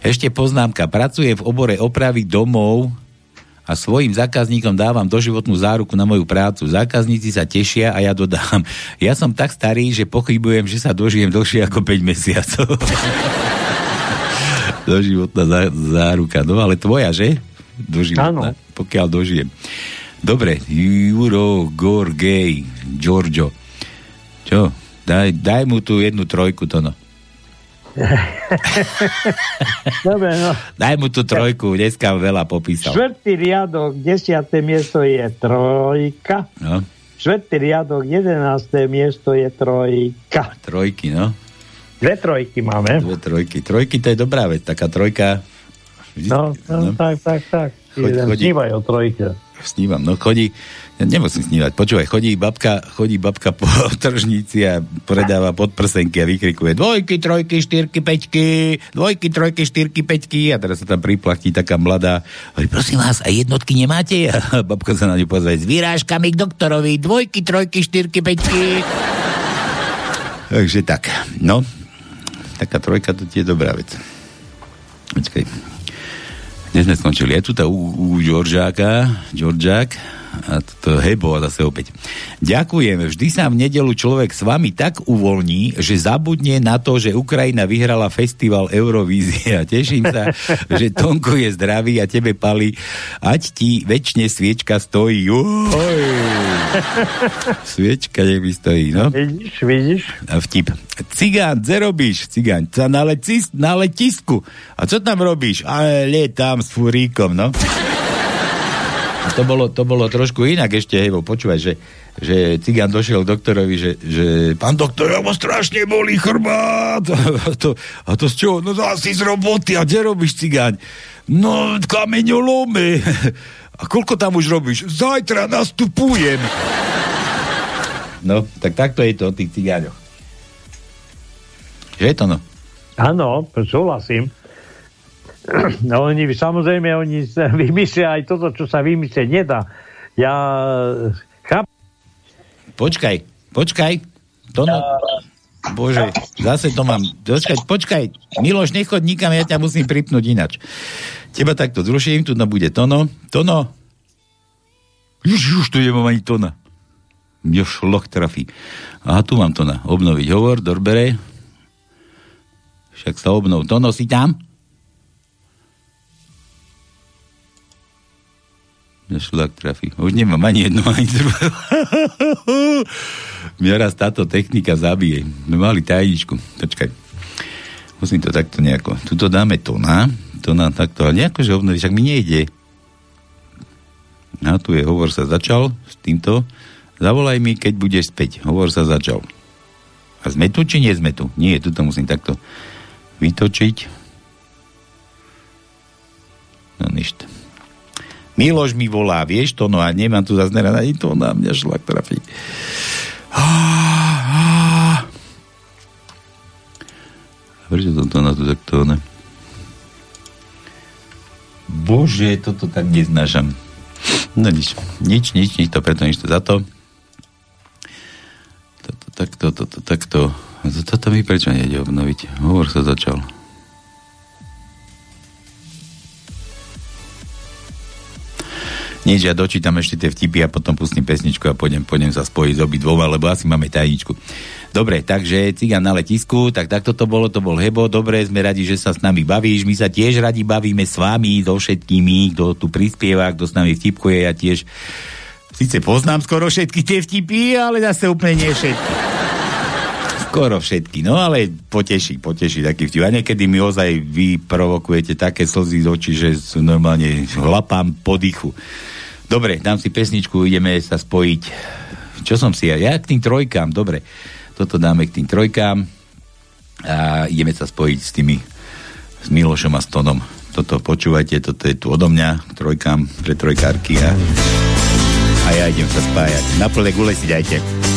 Ešte poznámka. Pracujem v obore opravy domov a svojim zákazníkom dávam doživotnú záruku na moju prácu. Zákazníci sa tešia a ja dodám. Ja som tak starý, že pochybujem, že sa dožijem dlhšie ako 5 mesiacov. Doživotná zá, záruka. No ale tvoja, že? Doživotná.
Áno.
Pokiaľ dožijem. Dobre, Juro, Gorgej, Giorgio. Čo? Daj, daj mu tu jednu trojku, to no.
Dobre, no.
Daj mu tú trojku, dneska veľa popísal.
Štvrtý riadok, desiaté miesto je trojka.
No,
Štvrtý riadok, jedenácté miesto je trojka.
trojky, no.
Dve trojky máme.
Dve trojky. Trojky to je dobrá vec, taká trojka.
No, no, tak, tak, tak.
Choď-
Jeden
chodí.
snívaj o trojke.
Snívam, no chodí, ja nemusím snívať, počúvaj, chodí babka, chodí babka po tržnici a predáva podprsenky a vykrikuje dvojky, trojky, štyrky, peťky, dvojky, trojky, štyrky, peťky a teraz sa tam priplatí taká mladá, hovorí, prosím vás, a jednotky nemáte? A babka sa na ňu pozrie, s výrážkami k doktorovi, dvojky, trojky, štyrky, peťky. Takže tak, no, taká trojka to tie je dobrá vec. Počkaj. Dnes sme skončili. Je tu tá u, u Georgiáka, Georgiák, a to Hebo a zase opäť. Ďakujeme. Vždy sa v nedelu človek s vami tak uvoľní, že zabudne na to, že Ukrajina vyhrala festival Eurovízia. Teším sa, že Tonko je zdravý a tebe pali. Ať ti väčšine sviečka stojí. Oj. Sviečka nech mi stojí, no.
Vidíš, vidíš?
A vtip. Cigán, kde robíš, cigán? Na, lecis, na letisku. A co tam robíš? A lietam s furíkom, no. To bolo, to bolo trošku inak ešte, hej, bo počúvaj, že, že cigán došiel k doktorovi, že, že pán doktor, ja ma strašne bolí chrbát. A to, a to z čoho? No asi z roboty. A kde robíš, cigáň? No, kameňolome. A koľko tam už robíš? Zajtra nastupujem. No, tak takto je to o tých cigáňoch. Že je to no?
Áno, súhlasím. No oni, samozrejme, oni vymyslia aj toto, čo sa vymyslieť nedá. Ja cháp...
Počkaj, počkaj. To. Bože, zase to mám. Počkaj, počkaj. Miloš, nechod nikam, ja ťa musím pripnúť inač. Teba takto zruším, tu bude Tono. Tono. Už, už tu nemám ani Tona. Mňa šloch trafí. Aha, tu mám Tona. Obnoviť hovor, dorbere. Však sa obnov. Tono, si tam? Mňa šlak trafí. Už nemám ani jedno, ani druhé. Mňa raz táto technika zabije. My mali tajničku. Počkaj. Musím to takto nejako. Tuto dáme tona. Tona takto. Ale nejako, že obnoviť. Však mi nejde. A tu je, hovor sa začal s týmto. Zavolaj mi, keď budeš späť. Hovor sa začal. A sme tu, či nie sme tu? Nie, tuto musím takto vytočiť. No nič. Miloš mi volá, vieš to, no a nemám tu zase nerad ani to na mňa šlak trafí. Prečo to na to takto, ne? Bože, toto tak neznášam. No nič, nič, nič, nič to preto, nič to za to. Toto, takto, toto, takto. Toto mi prečo nejde obnoviť? Hovor sa začal. Nič, ja dočítam ešte tie vtipy a potom pustím pesničku a pôjdem, pôjdem sa spojiť s obidvoma, lebo asi máme tajničku. Dobre, takže cigán na letisku, tak takto to bolo, to bol Hebo, dobre, sme radi, že sa s nami bavíš, my sa tiež radi bavíme s vami, so všetkými, kto tu prispieva, kto s nami vtipkuje, ja tiež síce poznám skoro všetky tie vtipy, ale zase úplne nie všetky. Skoro všetky, no ale poteší, poteší taký vtip. A niekedy mi ozaj vy provokujete také slzy z očí, že sú normálne hlapám po dychu. Dobre, dám si pesničku, ideme sa spojiť. Čo som si ja? Ja k tým trojkám, dobre. Toto dáme k tým trojkám a ideme sa spojiť s tými s Milošom a s Tonom. Toto počúvajte, toto je tu odo mňa, k trojkám, pre trojkárky a, a ja idem sa spájať. Na plné gule si dajte.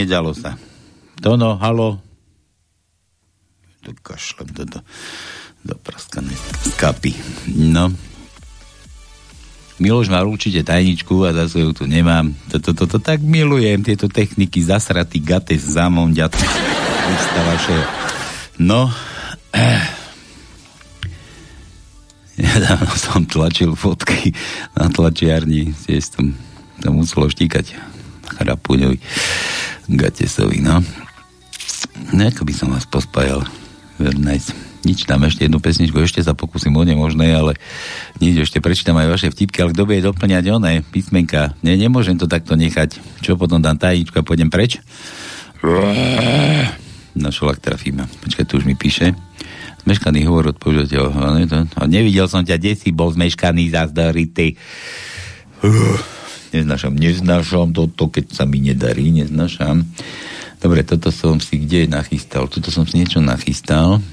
Nedalo sa. Tono, halo. To kašlem do, do, do praskané skapy. No. Miloš má určite tajničku a zase ju tu nemám. Toto to, to, tak milujem, tieto techniky, zasratý gates, zamonďat. No. Ja dávno som tlačil fotky na tlačiarni, tiež som to muselo štíkať chrapuňovi Gatesovi, no. No, ako by som vás pospájal. Very. Nič tam ešte jednu pesničku, ešte sa pokúsim o nemožné, ale nič, ešte prečítam aj vaše vtipky, ale kto bude doplňať oné písmenka? Nie, nemôžem to takto nechať. Čo potom dám tajničku a pôjdem preč? No šolak trafíme. Počkaj, tu už mi píše. Zmeškaný hovor od použiteľa. Nevidel som ťa, kde si bol zmeškaný, zazdoritý. Uh, neznášam, neznášam toto, keď sa mi nedarí, neznášam. Dobre, toto som si kde nachystal? Tuto som si niečo nachystal.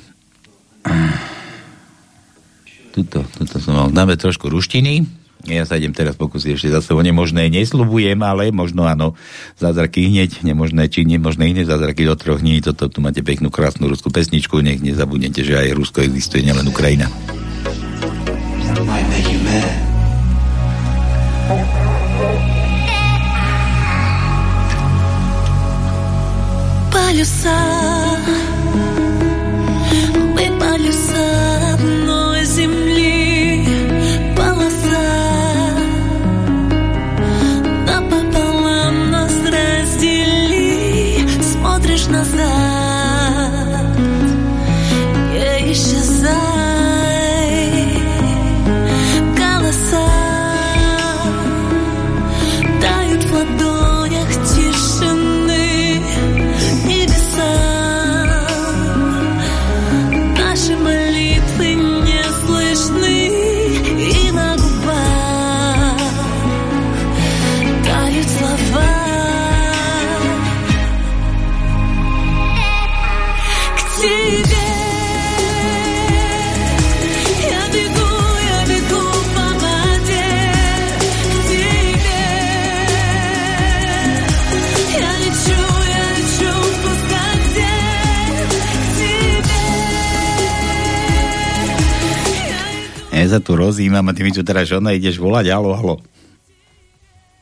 Tuto, tuto som mal. Dáme trošku ruštiny. Ja sa idem teraz pokúsiť ešte zase o nemožné. Nesľubujem, ale možno áno. Zázraky hneď, nemožné či nemožné hneď, zázraky do troch dní. Toto tu máte peknú, krásnu ruskú pesničku. Nech nezabudnete, že aj Rusko existuje, nielen Ukrajina.
I make you mad. É. Palhaçada.
Ja sa tu rozímam a ty mi tu teraz ona ideš volať, halo, halo.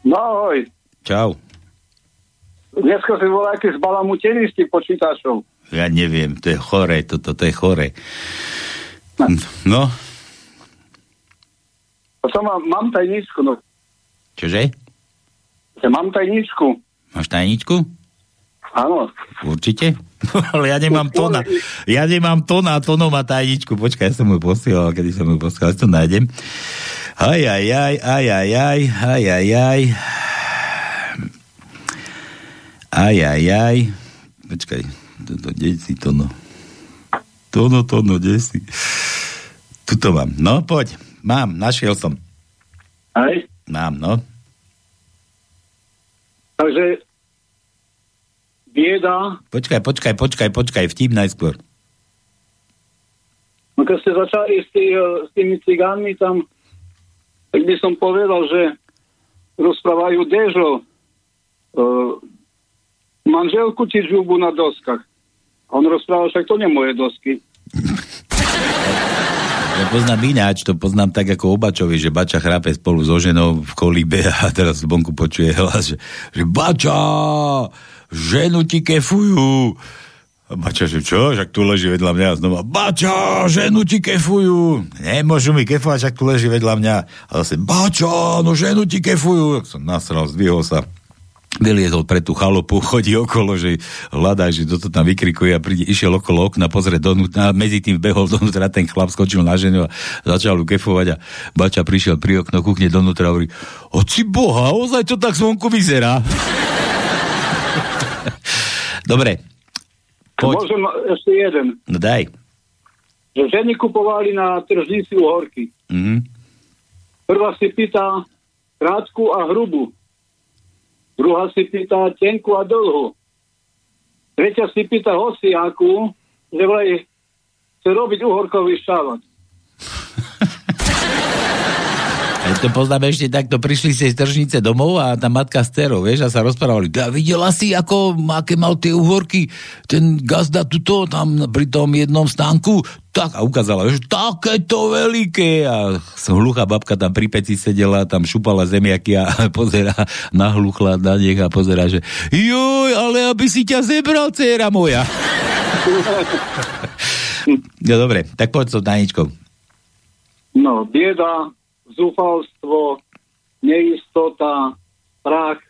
No ahoj.
Čau.
Dneska si voláte z balamutení s tým počítačom.
Ja neviem, to je chore, toto, to je chore. No,
A to mám, mám tajničku, no.
čože?
Ja mám tajničku.
Máš tajničku?
Áno.
Určite? Ale ja nemám tona. Ja nemám tona a tono má tajničku. Počkaj, ja som mu posielal, kedy som mu posielal, ja to nájdem. Aj, aj, aj, aj, aj, aj, aj, aj, aj. Aj, aj, aj. Počkaj, toto, kde si tono? Tono, tono, kde si? Tuto mám. No, poď. Mám, našiel som.
Aj?
Mám, no.
Takže bieda,
Počkaj, počkaj, počkaj, počkaj, vtip najskôr.
no keď ste začali s, tý, s tými cigánmi tam, tak by som povedal, že rozprávajú Dežo, uh, manželku ti žubu na doskách. A on rozprával, však to nie moje dosky.
Ja poznám ináč, to poznám tak ako o Bačovi, že Bača chrápe spolu so ženou v kolíbe a teraz z bonku počuje hlas, že, že Bača, ženu ti kefujú. A Bača, že čo? Však tu leží vedľa mňa a znova, Bača, ženu ti kefujú. Nemôžu mi kefovať, však tu leží vedľa mňa. A zase, Bača, no ženu ti kefujú. Tak som nasral, zdvihol sa vyliezol pre tú chalopu, chodí okolo, že hľadá, že toto tam vykrikuje a príde, išiel okolo okna, pozrieť donútra, a medzi tým behol donútra, ten chlap skočil na ženu a začal ju kefovať a Bača prišiel pri okno, kúkne donútra a hovorí, oci boha, ozaj to tak zvonku vyzerá. Dobre, Poď.
Môžem ešte jeden.
no daj.
Že ženy kupovali na tržnici uhorky.
Mhm.
Prvá si pýta krátku a hrubú. Druhá si pýta tenku a dlhú. Tretia si pýta hosiaku, že vraj chce robiť uhorkový šávat.
To poznáme ešte takto, prišli ste z tržnice domov a tá matka s dcerou, vieš, a sa rozprávali. A videla si, ako, aké mal tie uhorky, ten gazda tuto, tam pri tom jednom stánku, tak a ukázala, že takéto veľké a hluchá babka tam pri peci sedela, tam šupala zemiaky a pozera, nahluchla na nech a pozera, že joj, ale aby si ťa zebral, dcera moja. no dobre, tak poď so Daničkou.
No, bieda, zúfalstvo, neistota, strach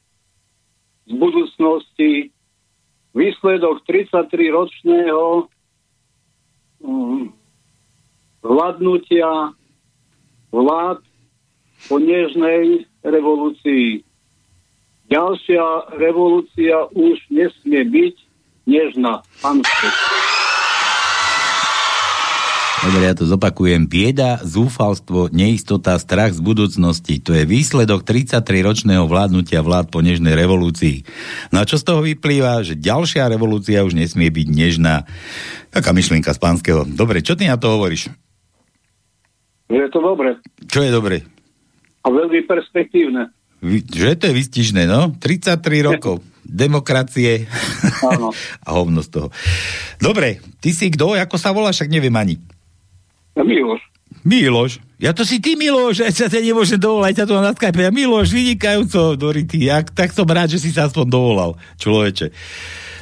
z budúcnosti, výsledok 33-ročného um, vládnutia vlád po nežnej revolúcii. Ďalšia revolúcia už nesmie byť nežná. Pán
Dobre, ja to zopakujem. Bieda, zúfalstvo, neistota, strach z budúcnosti. To je výsledok 33-ročného vládnutia vlád po nežnej revolúcii. No a čo z toho vyplýva? Že ďalšia revolúcia už nesmie byť nežná. Taká myšlienka z pánskeho. Dobre, čo ty na to hovoríš?
Je to dobre
Čo je dobre?
a veľmi perspektívne.
Že to je vystižné, no? 33 rokov. Demokracie.
Áno.
a hovno z toho. Dobre, ty si kto? Ako sa voláš? Však neviem ani.
Miloš.
Miloš. Ja to si ty, Miloš, ja sa ťa nemôžem dovolať, ťa to na Skype. Ja, Miloš, vynikajúco, Dority. Ja, tak som rád, že si sa aspoň dovolal, človeče.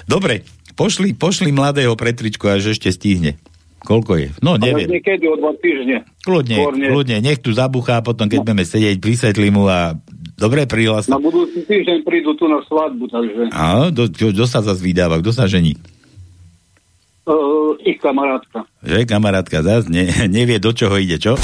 Dobre, pošli, pošli mladého pretričku, až ešte stihne. Koľko je? No,
Ale
neviem.
niekedy o dva týždne.
Kľudne,
Skôr nie.
kľudne, nech tu zabuchá, potom keď budeme sedieť, vysvetlím mu a dobre prihlas.
Na budúci týždeň prídu tu na svadbu, takže
Áno, kto sa zase vydáva, kto sa žení?
Uh, ich kamarátka.
Že, kamarátka, zase ne, nevie, do čoho ide, čo?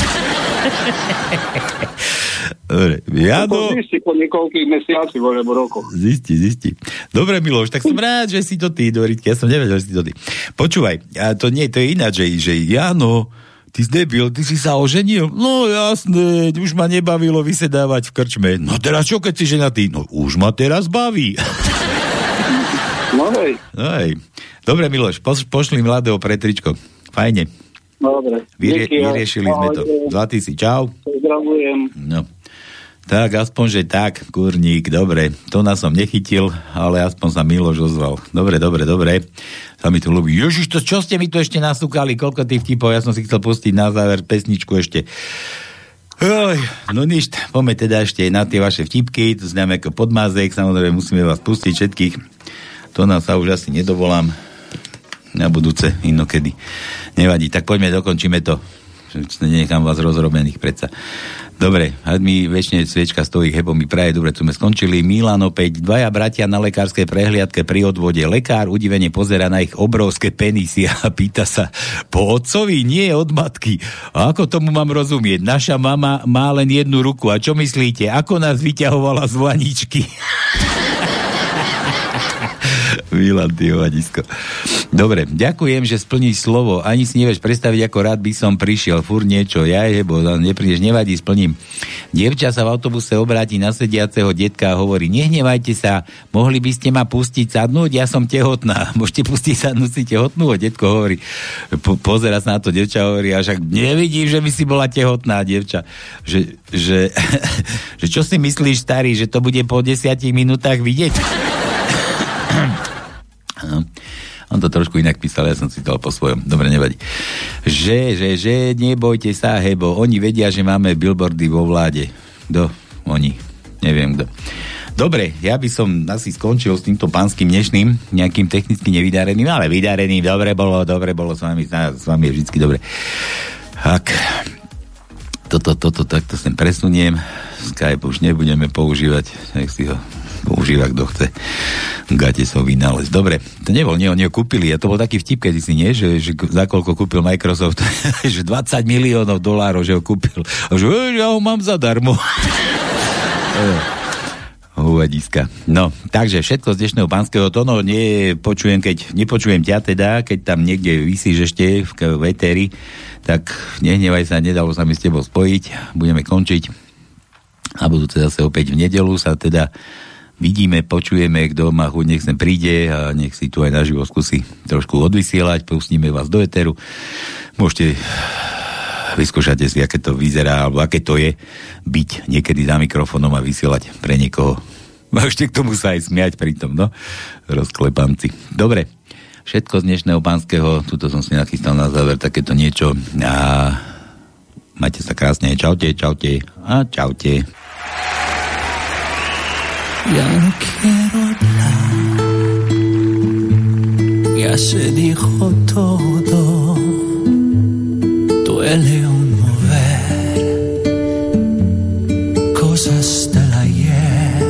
Dobre, ja do...
zistí po niekoľkých mesiacoch alebo rokoch.
Zisti, zisti. Dobre, Miloš, tak som rád, že si to ty, Doritky, ja som nevedel, že si to ty. Počúvaj, a to nie, to je ináč, že, že Jano, ty si debil, ty si sa oženil? No jasné, už ma nebavilo vysedávať v krčme. No teraz čo, keď si ženatý? No už ma teraz baví.
No hej,
No hej. Dobre, Miloš, poš, pošli mladého pretričko. Fajne.
dobre.
Vyrie,
Díky,
vyriešili sme to. Zlatý si, čau.
Pozdravujem.
No. Tak, aspoň, že tak, kurník, dobre. To nás som nechytil, ale aspoň sa Miloš ozval. Dobre, dobre, dobre. Sa mi tu ľúbi. Ježiš, to čo ste mi tu ešte nasúkali? Koľko tých vtipov? Ja som si chcel pustiť na záver pesničku ešte. Oj, no nič, poďme teda ešte na tie vaše vtipky, to známe ako podmázek, samozrejme musíme vás pustiť všetkých. To nás sa už asi nedovolám na budúce, inokedy. Nevadí, tak poďme, dokončíme to. Nenechám vás rozrobených predsa. Dobre, mi väčšine sviečka stojí, hebo mi praje, dobre, tu sme skončili. Milan opäť, dvaja bratia na lekárskej prehliadke pri odvode. Lekár udivene pozera na ich obrovské penisy a pýta sa, po otcovi, nie od matky. A ako tomu mám rozumieť? Naša mama má len jednu ruku. A čo myslíte? Ako nás vyťahovala z vaničky? Milan, ty hovadisko. Dobre, ďakujem, že splníš slovo. Ani si nevieš predstaviť, ako rád by som prišiel. Fur niečo, ja bo neprídeš, nevadí, splním. Dievča sa v autobuse obráti na sediaceho detka a hovorí, nehnevajte sa, mohli by ste ma pustiť sadnúť, ja som tehotná. Môžete pustiť sadnúť si tehotnú? Detko hovorí, po, pozera sa na to, devča hovorí, a však nevidím, že by si bola tehotná, devča. Že, že, že čo si myslíš, starý, že to bude po desiatich minútach vidieť? Áno. On to trošku inak písal, ja som si to po svojom. Dobre, nevadí. Že, že, že, nebojte sa, hebo, oni vedia, že máme billboardy vo vláde. Kto? Oni. Neviem kto. Dobre, ja by som asi skončil s týmto pánským dnešným, nejakým technicky nevydareným, ale vydareným. Dobre bolo, dobre bolo s vami, s vami je vždy dobre. Tak, toto, toto, takto sem presuniem. Skype už nebudeme používať, nech si ho používa, kto chce. Gate som vynález. Dobre, to nebol, nie, oni ho kúpili. A to bol taký vtip, kedy si nie, že, že za koľko kúpil Microsoft, že 20 miliónov dolárov, že ho kúpil. A že "Ej, ja ho mám zadarmo. Uvadiska. No, takže všetko z dnešného pánskeho tónu nie keď nepočujem ťa teda, keď tam niekde vysíš ešte v, v éteri, tak nehnevaj sa, nedalo sa mi s tebou spojiť, budeme končiť. A budúce zase opäť v nedelu sa teda vidíme, počujeme, kto má chuť, nech sem príde a nech si tu aj naživo skúsi trošku odvysielať, pustíme vás do eteru. Môžete vyskúšate si, aké to vyzerá, alebo aké to je byť niekedy za mikrofónom a vysielať pre niekoho. A k tomu sa aj smiať pri tom, no. Rozklepanci. Dobre, všetko z dnešného pánskeho, tuto som si nachystal na záver takéto niečo a majte sa krásne, čaute, čaute a čaute.
Ya no quiero hablar, ya se dijo todo, duele un mover cosas del ayer.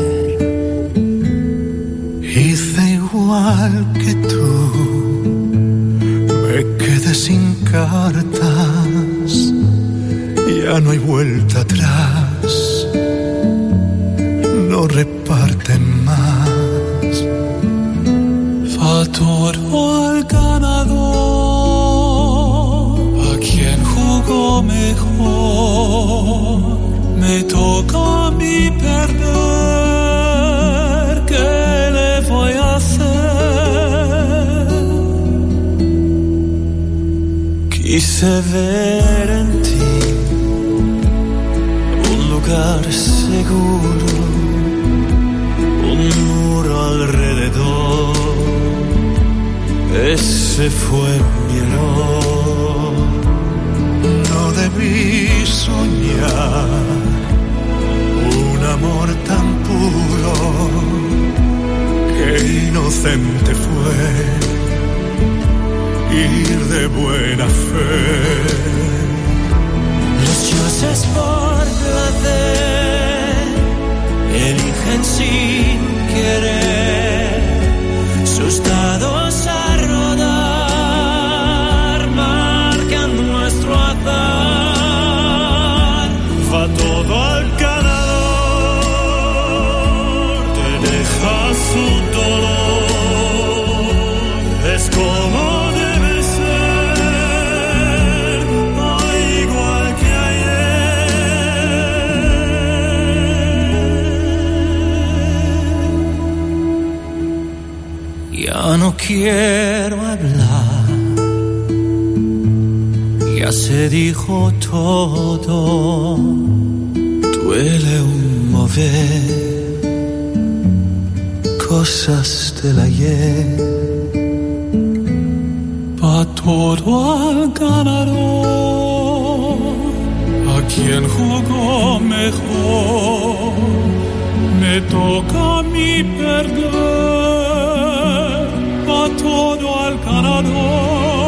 Hice igual que tú, me quedé sin cartas, ya no hay vuelta atrás no reparten más. Todo al ganador, a quien jugó mejor. Me toca a mí perder, ¿qué le voy a hacer? Quise ver en ti un lugar seguro, un muro alrededor. Ese fue mi error. No debí soñar un amor tan puro que inocente fue ir de buena fe. Los dioses por placer eligen sin querer sus dados a rodar, marcan nuestro azar. Va todo al ganador, te deja su dolor. Es como no quiero hablar, ya se dijo todo, duele un mover cosas del ayer. Va todo al ganador, a quien jugó mejor. Me toca mí perder, todo al ganador.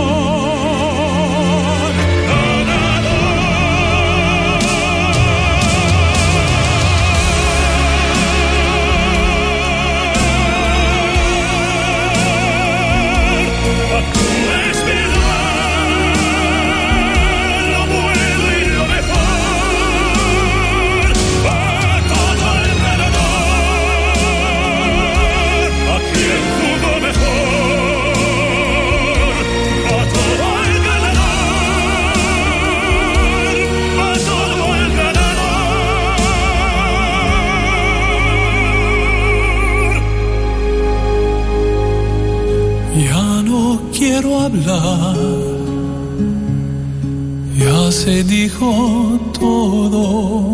Hablar. Ya se dijo todo,